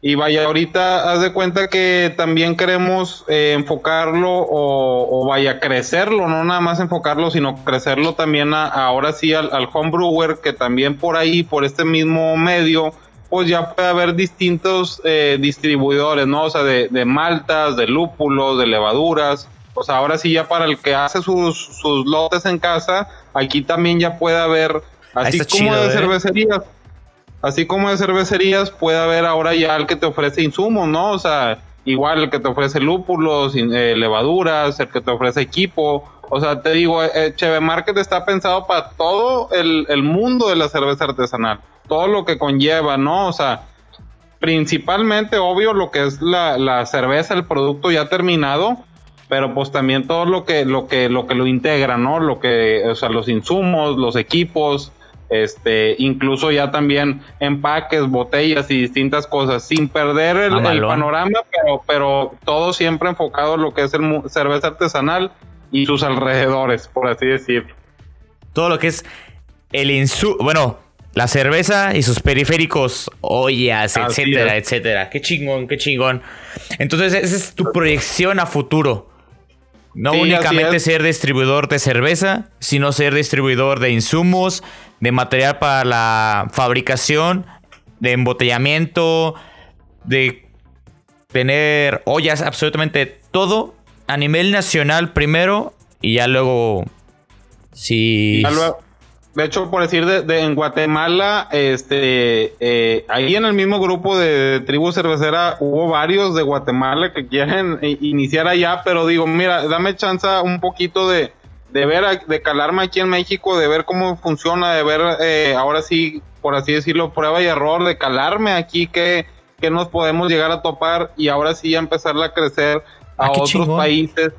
Y vaya, ahorita haz de cuenta que también queremos eh, enfocarlo o, vaya, crecerlo, no nada más enfocarlo, sino crecerlo también ahora sí al, al homebrewer, que también por ahí, por este mismo medio, pues ya puede haber distintos eh, distribuidores, ¿no? O sea, de, de, maltas, de lúpulos, de levaduras. Pues ahora sí ya para el que hace sus, sus lotes en casa, aquí también ya puede haber Así como de ¿eh? cervecerías. Así como de cervecerías, puede haber ahora ya el que te ofrece insumos, ¿no? O sea, igual el que te ofrece lúpulos, eh, levaduras, el que te ofrece equipo. O sea, te digo, eh, Cheve Market está pensado para todo el, el, mundo de la cerveza artesanal. Todo lo que conlleva, ¿no? O sea, principalmente, obvio, lo que es la, la cerveza, el producto ya terminado, pero pues también todo lo que, lo que, lo que lo integra, ¿no? Lo que, o sea, los insumos, los equipos, este, incluso ya también empaques, botellas y distintas cosas, sin perder el, panorama, pero, pero todo siempre enfocado en lo que es el cerveza artesanal y sus alrededores, por así decirlo. Todo lo que es el insu, bueno, la cerveza y sus periféricos, ollas, etcétera, etcétera. Qué chingón, qué chingón. Entonces, esa es tu proyección a futuro. No únicamente ser distribuidor de cerveza, sino ser distribuidor de insumos, de material para la fabricación, de embotellamiento, de tener ollas, absolutamente todo a nivel nacional primero y ya luego si de hecho por decir de, en Guatemala este eh, ahí en el mismo grupo de tribu cervecera hubo varios de Guatemala que quieren iniciar allá pero digo mira dame chance un poquito de de ver, de calarme aquí en México, de ver cómo funciona, de ver, eh, ahora sí, por así decirlo, prueba y error, de calarme aquí, que, que nos podemos llegar a topar y ahora sí ya empezar a crecer a ah, otros países.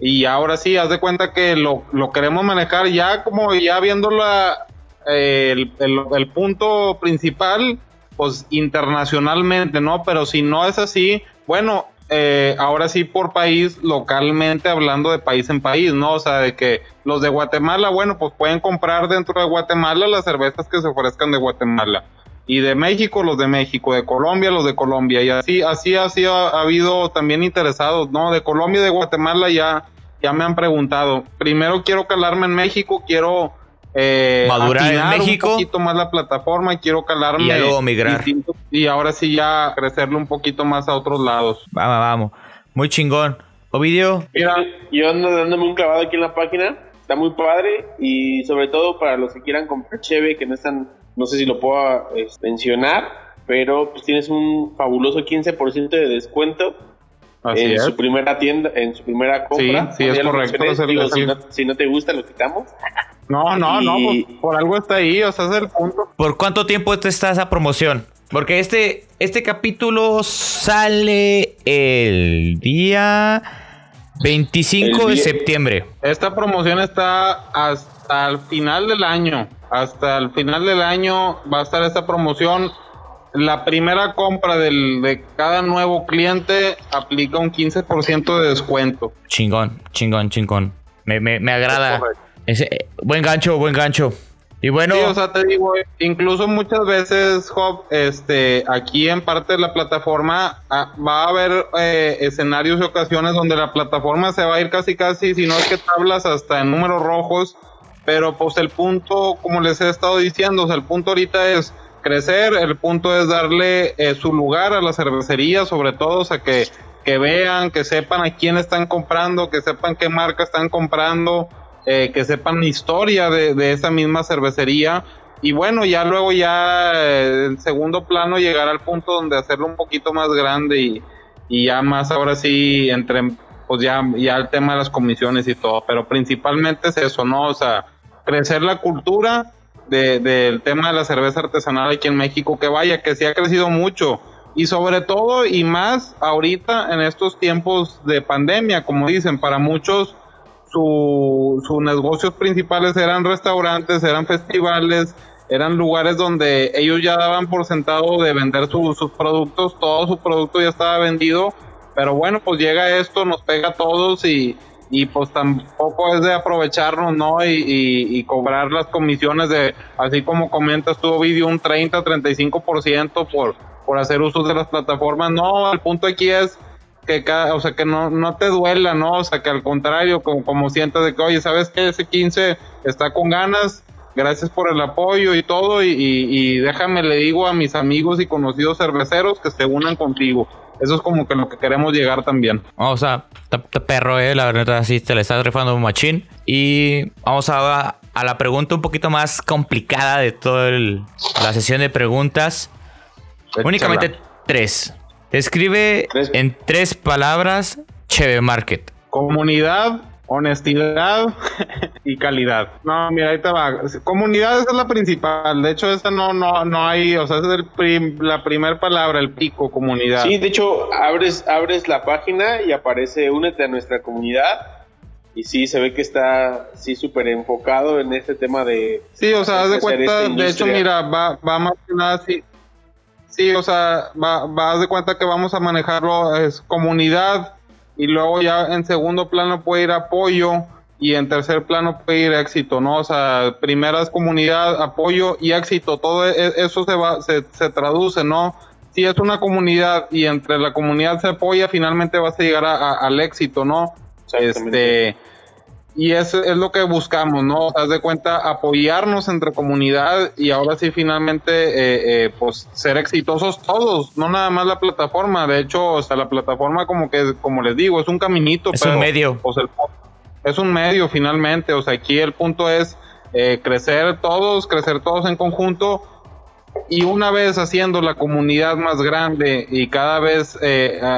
Y ahora sí, haz de cuenta que lo, lo queremos manejar ya como ya viendo la, eh, el, el, el punto principal, pues internacionalmente, ¿no? Pero si no es así, bueno, eh, ahora sí por país, localmente hablando de país en país, ¿no? O sea, de que los de Guatemala, bueno, pues pueden comprar dentro de Guatemala las cervezas que se ofrezcan de Guatemala. Y de México, los de México, de Colombia, los de Colombia. Y así, así, así ha, ha habido también interesados, ¿no? De Colombia y de Guatemala ya, ya me han preguntado. Primero quiero calarme en México, quiero eh, madurar en México. Un poquito más la plataforma y quiero calarme. Y luego migrar. Y ahora sí ya crecerle un poquito más a otros lados. Vamos, vamos. Muy chingón. Ovidio. Mira, yo ando dándome un clavado aquí en la página. Está muy padre. Y sobre todo para los que quieran comprar Cheve, que no están, no sé si lo puedo este, mencionar. Pero pues tienes un fabuloso 15% de descuento en su primera tienda, en su primera compra. Sí, sí, es correcto. si, no, si, no, te gusta, lo quitamos. No, no, no, pues, por algo está ahí, o sea, es el punto. ¿Por cuánto tiempo está esa promoción? Porque este, este capítulo sale el día 25 de septiembre. Esta promoción está hasta el final del año. Hasta el final del año va a estar esta promoción. La primera compra del, de cada nuevo cliente aplica un 15% de descuento. Chingón, chingón, chingón. Me, me, me agrada. Ese, buen gancho, buen gancho. Y bueno. Sí, o sea, te digo, incluso muchas veces, Job, este, aquí en parte de la plataforma ah, va a haber eh, escenarios y ocasiones donde la plataforma se va a ir casi casi, si no es que tablas hasta en números rojos, pero pues el punto, como les he estado diciendo, o sea, el punto ahorita es crecer, el punto es darle eh, su lugar a la cervecería, sobre todo, o sea, que, que vean, que sepan a quién están comprando, que sepan qué marca están comprando, eh, que sepan la historia de, de, esa misma cervecería. Y bueno, ya luego ya eh, segundo plano llegar al punto donde hacerlo un poquito más grande y, y ya más ahora sí entre pues ya, ya el tema de las comisiones y todo, pero principalmente es eso, ¿no? O sea, crecer la cultura del tema de la cerveza artesanal aquí en México, que vaya, que sí ha crecido mucho. Y sobre todo y más ahorita en estos tiempos de pandemia, como dicen, para muchos sus negocios principales eran restaurantes, eran festivales, eran lugares donde ellos ya daban por sentado de vender sus productos, todo su producto ya estaba vendido, pero bueno, pues llega esto, nos pega a todos y, y pues tampoco es de aprovecharnos, ¿no? Y, y, cobrar las comisiones de, así como comentas tu vídeo, un 30-35% por, por hacer uso de las plataformas. No, el punto aquí es que cada, o sea, que no, no te duela, ¿no? O sea, que al contrario, como, como sientes de que, oye, ¿sabes qué? Ese 15 está con ganas, gracias por el apoyo y todo, y, y déjame, le digo a mis amigos y conocidos cerveceros que se unan contigo. Eso es como que lo que queremos llegar también. O sea, perro, eh, la verdad, sí te le estás rifando un machín. Y vamos a, a la pregunta un poquito más complicada de toda la sesión de preguntas. Únicamente tres. Escribe en tres palabras Cheve Market. Comunidad, honestidad y calidad. No, mira, ahí te va. Comunidad es la principal. De hecho, esta no, no, no hay, o sea, es el la primera palabra, el pico, comunidad. Sí, de hecho, abres, abres la página y aparece únete a nuestra comunidad. Y sí, se ve que está, sí, súper enfocado en este tema de... Sí, o sea, haz de cuenta, de hecho, mira, va, va más que nada así. Sí, o sea, va, va de cuenta que vamos a manejarlo, es comunidad, y luego ya en segundo plano puede ir apoyo y en tercer plano puede ir éxito, ¿no? O sea, primeras comunidad, apoyo y éxito, todo e, eso se va, se, se traduce, ¿no? Si es una comunidad y entre la comunidad se apoya, finalmente vas a llegar al éxito, ¿no? Este, y eso es lo que buscamos, ¿no? Haz de cuenta apoyarnos entre comunidad y ahora sí finalmente eh, eh, pues ser exitosos todos, no nada más la plataforma, de hecho, o sea, la plataforma como que, como les digo, es un caminito. Es un medio. es un medio finalmente, o sea, aquí el punto es eh, crecer todos, crecer todos en conjunto y una vez haciendo la comunidad más grande y cada vez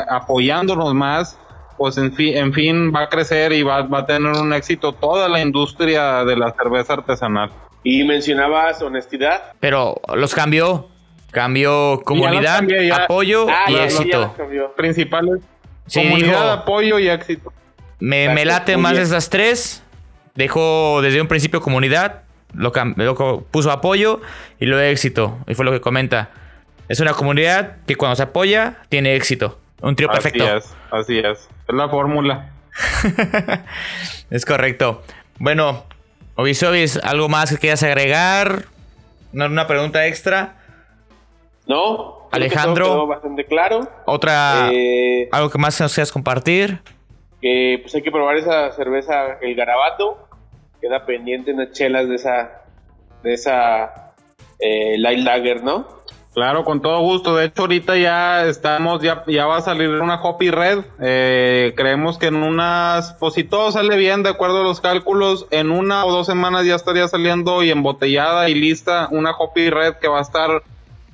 apoyándonos más, pues en fin, en fin va a crecer y va, a tener un éxito toda la industria de la cerveza artesanal. Y mencionabas honestidad. Pero los cambió. Cambió comunidad, apoyo ah, y éxito. Principales. comunidad, apoyo y éxito. Me, me late más esas tres. Dejó desde un principio comunidad. Lo, lo puso apoyo y luego éxito. Y fue lo que comenta. Es una comunidad que cuando se apoya tiene éxito. Un trío perfecto. Así es, así es. Es la fórmula. es correcto. Bueno, Obisobis, ¿algo más que quieras agregar? ¿Una pregunta extra? No. Alejandro. bastante claro. Otra. Eh, ¿Algo que más nos quieras compartir? Que pues hay que probar esa cerveza, el garabato. Queda pendiente unas chelas de esa. De esa. Eh, light lager, ¿no? Claro, con todo gusto. De hecho, ahorita ya estamos, ya, ya va a salir una Hoppy Red. Eh, creemos que en unas, pues si todo sale bien, de acuerdo a los cálculos, en una o dos semanas ya estaría saliendo y embotellada y lista una Hoppy Red que va a estar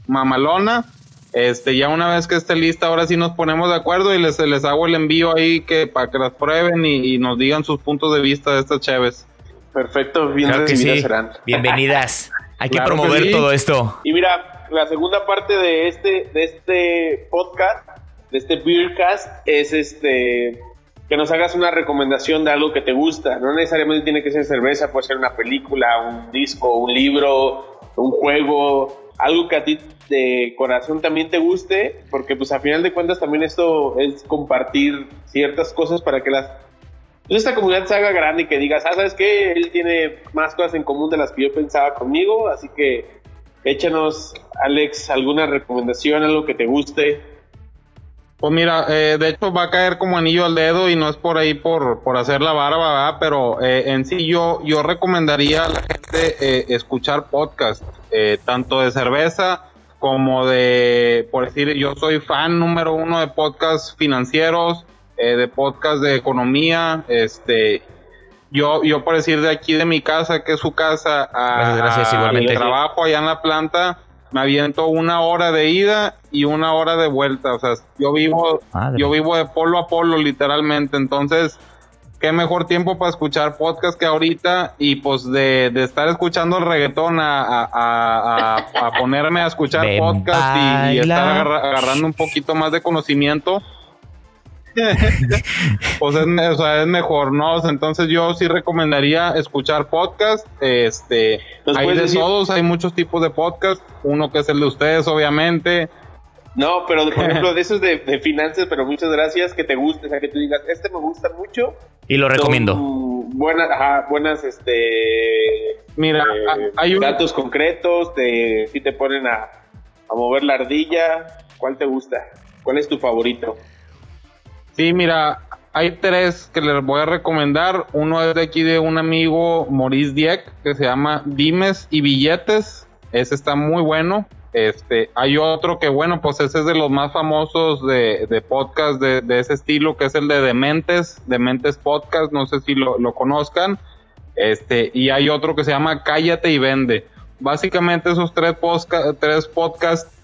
mamalona. Este, ya una vez que esté lista, ahora sí nos ponemos de acuerdo y les, les hago el envío ahí que para que las prueben y, nos digan sus puntos de vista de estas cheves. Perfecto, bienvenidas serán. Bienvenidas. Hay que promover todo esto. Y mira, la segunda parte de este, de este podcast, de este Beercast, es este que nos hagas una recomendación de algo que te gusta. No necesariamente tiene que ser cerveza, puede ser una película, un disco, un libro, un juego, algo que a ti de corazón también te guste, porque pues a final de cuentas también esto es compartir ciertas cosas para que las pues, esta comunidad se haga grande y que digas, ah, ¿sabes qué? Él tiene más cosas en común de las que yo pensaba conmigo, así que Échanos, Alex, alguna recomendación, algo que te guste. Pues mira, eh, de hecho va a caer como anillo al dedo y no es por ahí por, por hacer la barba, ¿verdad? pero eh, en sí yo, yo recomendaría a la gente eh, escuchar podcast, tanto de cerveza como de, por decir, yo soy fan número uno de podcasts financieros, de podcasts de economía, este, yo, yo por decir de aquí de mi casa, que es su casa, a, gracias, trabajo allá en la planta, me aviento una hora de ida y una hora de vuelta. O sea, yo vivo, yo vivo de polo a polo, literalmente. Entonces, qué mejor tiempo para escuchar podcast que ahorita y pues de, estar escuchando el reggaetón a, ponerme a escuchar podcast y, estar agarrando un poquito más de conocimiento pues es, es mejor, ¿no? entonces yo sí recomendaría escuchar podcast. Este, hay de todos, hay muchos tipos de podcast. Uno que es el de ustedes, obviamente. No, pero por ejemplo, de esos de, finanzas, pero muchas gracias, que te guste, o sea, que tú digas, este me gusta mucho. Y lo recomiendo. Buenas, ajá, buenas, este... Mira, eh, hay datos concretos, te, si te ponen a, a mover la ardilla, ¿cuál te gusta? ¿Cuál es tu favorito? Sí, mira, hay tres que les voy a recomendar. Uno es de aquí de un amigo Maurice Dieck que se llama Dimes y Billetes. Ese está muy bueno. Este, hay otro que bueno, pues ese es de los más famosos de, de podcast de, ese estilo, que es el de Dementes, Dementes Podcast, no sé si lo, lo conozcan. Este, y hay otro que se llama Cállate y Vende. Básicamente esos tres, tres podcasts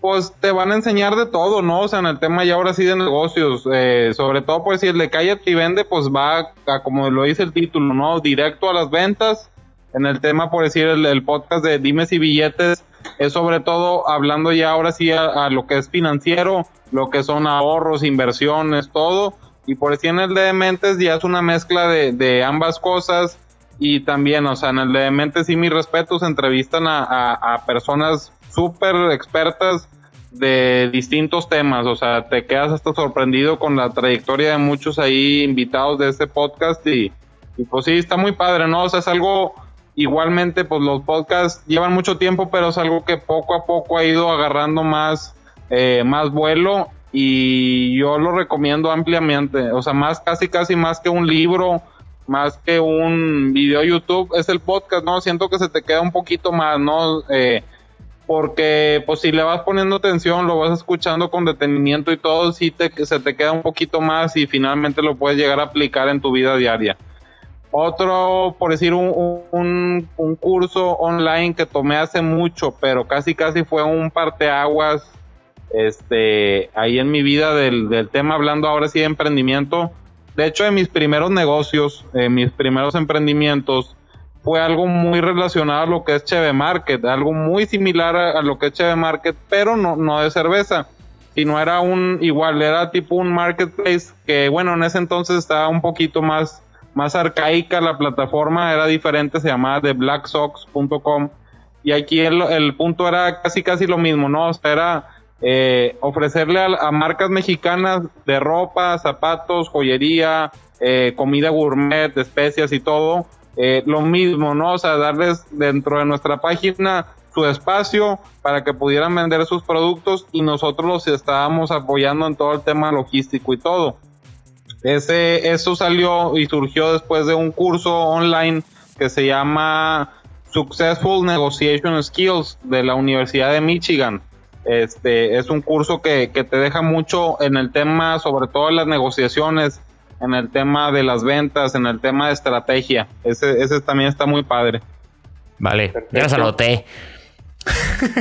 pues te van a enseñar de todo, ¿no? O sea, en el tema ya ahora sí de negocios, eh, sobre todo pues si el de Cállate y Vende, pues va a, como lo dice el título, ¿no? Directo a las ventas. En el tema, por decir, el, podcast de Dimes y Billetes, es sobre todo hablando ya ahora sí a, lo que es financiero, lo que son ahorros, inversiones, todo. Y por decir en el de Mentes ya es una mezcla de, de ambas cosas. Y también, o sea, en el de Mentes sí mis respetos, entrevistan a, a, a personas súper expertas de distintos temas, o sea, te quedas hasta sorprendido con la trayectoria de muchos ahí invitados de este podcast y, pues sí, está muy padre, ¿no? O sea, es algo, igualmente, pues los podcasts llevan mucho tiempo, pero es algo que poco a poco ha ido agarrando más, eh, más vuelo y yo lo recomiendo ampliamente, o sea, más, casi, casi más que un libro, más que un video YouTube, es el podcast, ¿no? Siento que se te queda un poquito más, ¿no? Eh, porque pues si le vas poniendo atención, lo vas escuchando con detenimiento y todo, sí te, se te queda un poquito más y finalmente lo puedes llegar a aplicar en tu vida diaria. Otro, por decir, un, un, curso online que tomé hace mucho, pero casi casi fue un parteaguas este, ahí en mi vida del, del tema, hablando ahora sí de emprendimiento. De hecho, de mis primeros negocios, eh, mis primeros emprendimientos, fue algo muy relacionado a lo que es Cheve Market, algo muy similar a, lo que es Cheve Market, pero no, no de cerveza, sino era un, igual, era tipo un marketplace que, bueno, en ese entonces estaba un poquito más, más arcaica la plataforma, era diferente, se llamaba de y aquí el, punto era casi casi lo mismo, ¿no? O sea, era eh, ofrecerle a, marcas mexicanas de ropa, zapatos, joyería, eh, comida gourmet, especias y todo, eh, lo mismo, ¿no? O sea, darles dentro de nuestra página su espacio para que pudieran vender sus productos y nosotros los estábamos apoyando en todo el tema logístico y todo. Ese, eso salió y surgió después de un curso online que se llama Successful Negotiation Skills de la Universidad de Michigan. Este es un curso que, que te deja mucho en el tema, sobre todo en las negociaciones, en el tema de las ventas, en el tema de estrategia. Ese, ese también está muy padre. Vale, ya los anoté.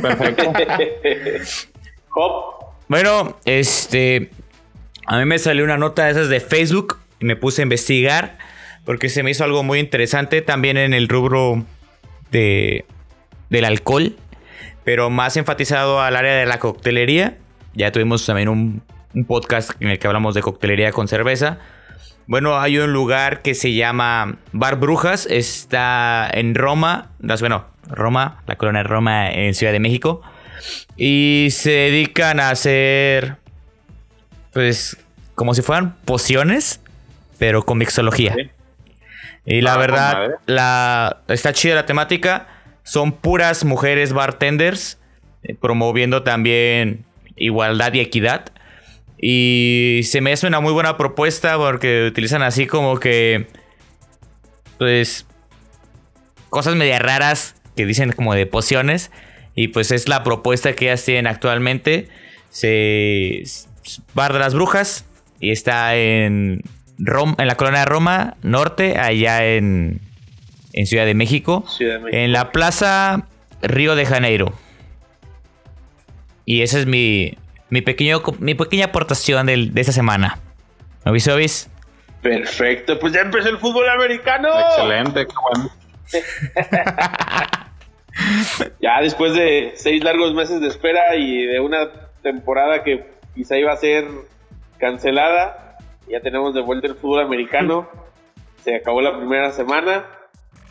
Perfecto. bueno, este. A mí me salió una nota de esas de Facebook y me puse a investigar porque se me hizo algo muy interesante también en el rubro de, del alcohol, pero más enfatizado al área de la coctelería. Ya tuvimos también un, un podcast en el que hablamos de coctelería con cerveza. Bueno, hay un lugar que se llama Bar Brujas, está en Roma, bueno, Roma, la colonia de Roma en Ciudad de México, y se dedican a hacer, pues, como si fueran pociones, pero con mixología. Y la ah, verdad, la, está chida la temática, son puras mujeres bartenders, eh, promoviendo también igualdad y equidad. Y se me hace una muy buena propuesta porque utilizan así como que. Pues. Cosas media raras que dicen como de pociones. Y pues es la propuesta que ellas tienen actualmente. Se. Bar de las Brujas. Y está en. en la colonia de Roma, norte, allá en. En Ciudad de México. Ciudad de México. En la plaza Río de Janeiro. Y esa es mi, mi, pequeño, mi pequeña aportación del- de esta semana. ¿Obis, obis? Perfecto, pues ya empezó el fútbol americano. Excelente, qué bueno. Ya después de seis largos meses de espera y de una temporada que quizá iba a ser cancelada, ya tenemos de vuelta el fútbol americano. Se acabó la primera semana.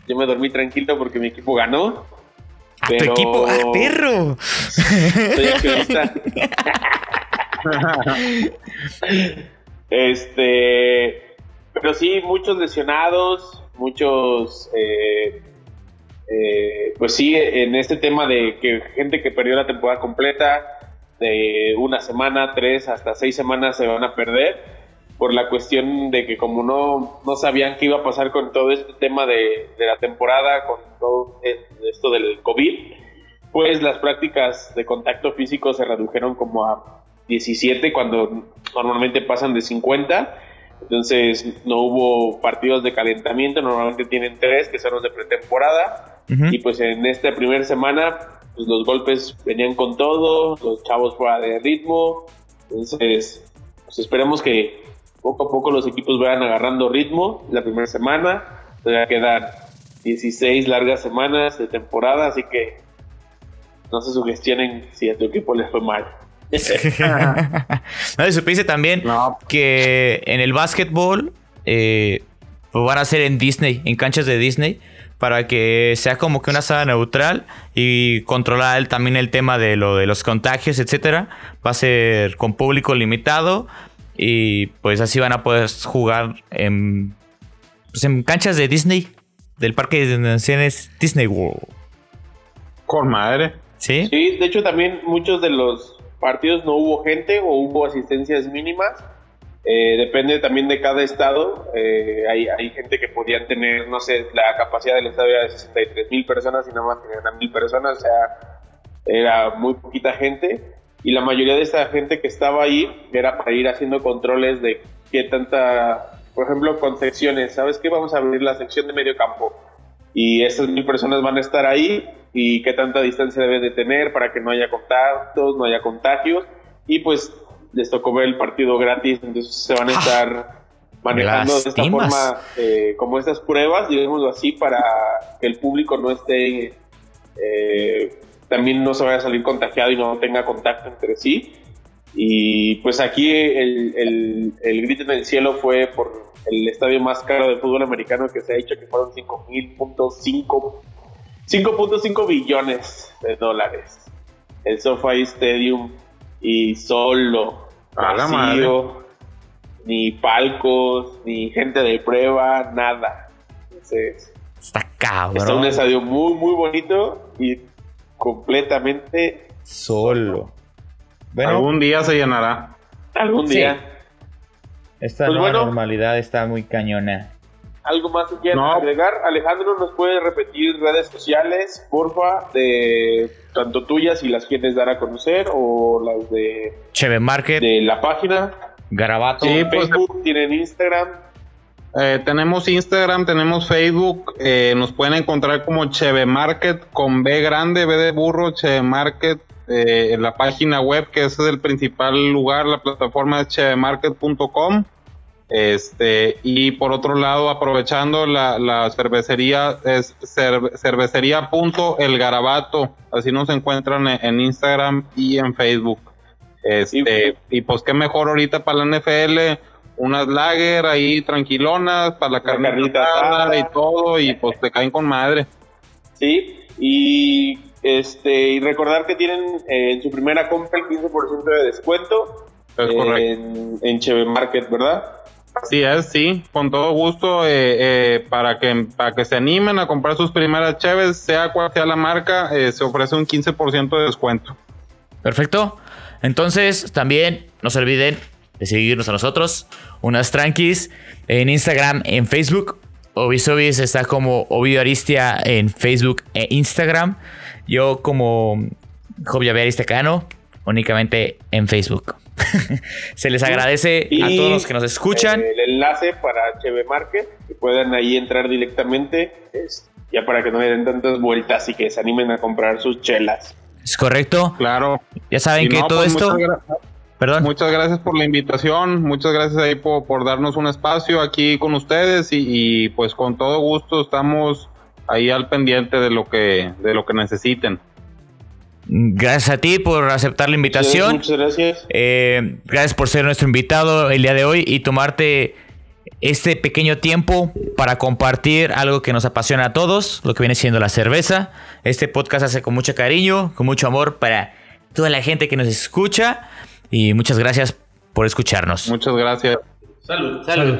Yo me dormí tranquilo porque mi equipo ganó. ¡A tu equipo! ¡Ah, perro! Soy este, pero sí, muchos lesionados, muchos, eh, eh, pues sí, en este tema de que gente que perdió la temporada completa, de una semana, tres hasta seis semanas se van a perder por la cuestión de que como no, no sabían qué iba a pasar con todo este tema de, de la temporada, con todo esto del COVID, pues las prácticas de contacto físico se redujeron como a 17 cuando normalmente pasan de 50. Entonces no hubo partidos de calentamiento, normalmente tienen tres que son los de pretemporada. Ujú. Y pues en esta primera semana pues los golpes venían con todo, los chavos fuera de ritmo. Entonces pues esperemos que poco a poco los equipos vayan agarrando ritmo la primera semana. Todavía quedan 16 largas semanas de temporada, así que no se sugestionen si a tu equipo les fue mal. no, y supiste también No. que en el básquetbol eh, lo van a hacer en Disney, en canchas de Disney, para que sea como que una sala neutral y controlar el- también el tema de lo de los contagios, etcétera. Va a ser con público limitado y pues así van a poder jugar en, pues, en canchas de Disney, del parque de naciones Disney World. Con madre. ¿Sí? Sí, de hecho también muchos de los partidos no hubo gente o hubo asistencias mínimas. Eh, depende también de cada estado. Eh, hay, hay gente que podían tener, no sé, la capacidad del estadio era de 63 mil personas y nada más tenían a mil personas, o sea, era muy poquita gente. Y la mayoría de esa gente que estaba ahí era para ir haciendo controles de qué tanta, por ejemplo, con secciones. ¿Sabes qué? Vamos a abrir la sección de medio campo y esas mil personas van a estar ahí y qué tanta distancia deben de tener para que no haya contactos, no haya contagios y pues les tocó ver el partido gratis, entonces se van a estar manejando de esta forma eh, como estas pruebas, digámoslo así, para que el público no esté, eh, también no se vaya a salir contagiado y no tenga contacto entre sí. Y pues aquí el, el, el grito en el cielo fue por el estadio más caro de fútbol americano que se ha hecho, que fueron 5.5 5.5 billones de dólares. El SoFi Stadium y solo, A la vacío, ni palcos, ni gente de prueba, nada. Entonces, Está está un cabrón. estadio muy, muy bonito y completamente Solo. Bueno, Algún día se llenará. algún Sí. día. esta pues nueva bueno. normalidad está muy cañona. ¿Algo más que quieran No. agregar? Alejandro, ¿nos puede repetir redes sociales, porfa, de tanto tuyas y las quieres dar a conocer o las de, Cheve Market, de la página? Garabato. Sí, ¿Tienen pues- Facebook? ¿Tienen Instagram? Eh, tenemos Instagram, tenemos Facebook, eh, nos pueden encontrar como Cheve Market con B grande, B de burro, Cheve Market, eh, en la página web que ese es el principal lugar, la plataforma es chevemarket.com. Este, y por otro lado, aprovechando la, la cervecería, es cer- cervecería.elgarabato, así nos encuentran en, en Instagram y en Facebook. Este, y pues qué mejor ahorita para la NFL, unas lager ahí tranquilonas, para la carnita carnita asada y todo, y pues te caen con madre. Sí, y este y recordar que tienen eh, en su primera compra el 15% de descuento Es eh, en, en Cheve Market, ¿verdad? Así es, sí, con todo gusto, eh, eh, para, que, para que se animen a comprar sus primeras cheves, sea cual sea la marca, eh, se ofrece un 15% de descuento. Perfecto. Entonces, también no se olviden de seguirnos a nosotros. Unas tranquis en Instagram, en Facebook. Obisobis está como Ovidio Aristia en Facebook e Instagram. Yo como Jovia Aristia Cano, únicamente en Facebook. Se les agradece a todos los que nos escuchan. El enlace para HB Market, que puedan ahí entrar directamente, ya para que no le den tantas vueltas y que se animen a comprar sus chelas. Es correcto. Claro. Ya saben que todo pues, esto Perdón. Muchas gracias por la invitación, muchas gracias ahí por, darnos un espacio aquí con ustedes y, pues con todo gusto estamos ahí al pendiente de lo que de lo que necesiten. Gracias a ti por aceptar la invitación. muchas gracias. Eh, gracias por ser nuestro invitado el día de hoy y tomarte este pequeño tiempo para compartir algo que nos apasiona a todos, lo que viene siendo la cerveza. Este podcast hace con mucho cariño, con mucho amor para toda la gente que nos escucha. Y muchas gracias por escucharnos. Muchas gracias. Salud. Salud.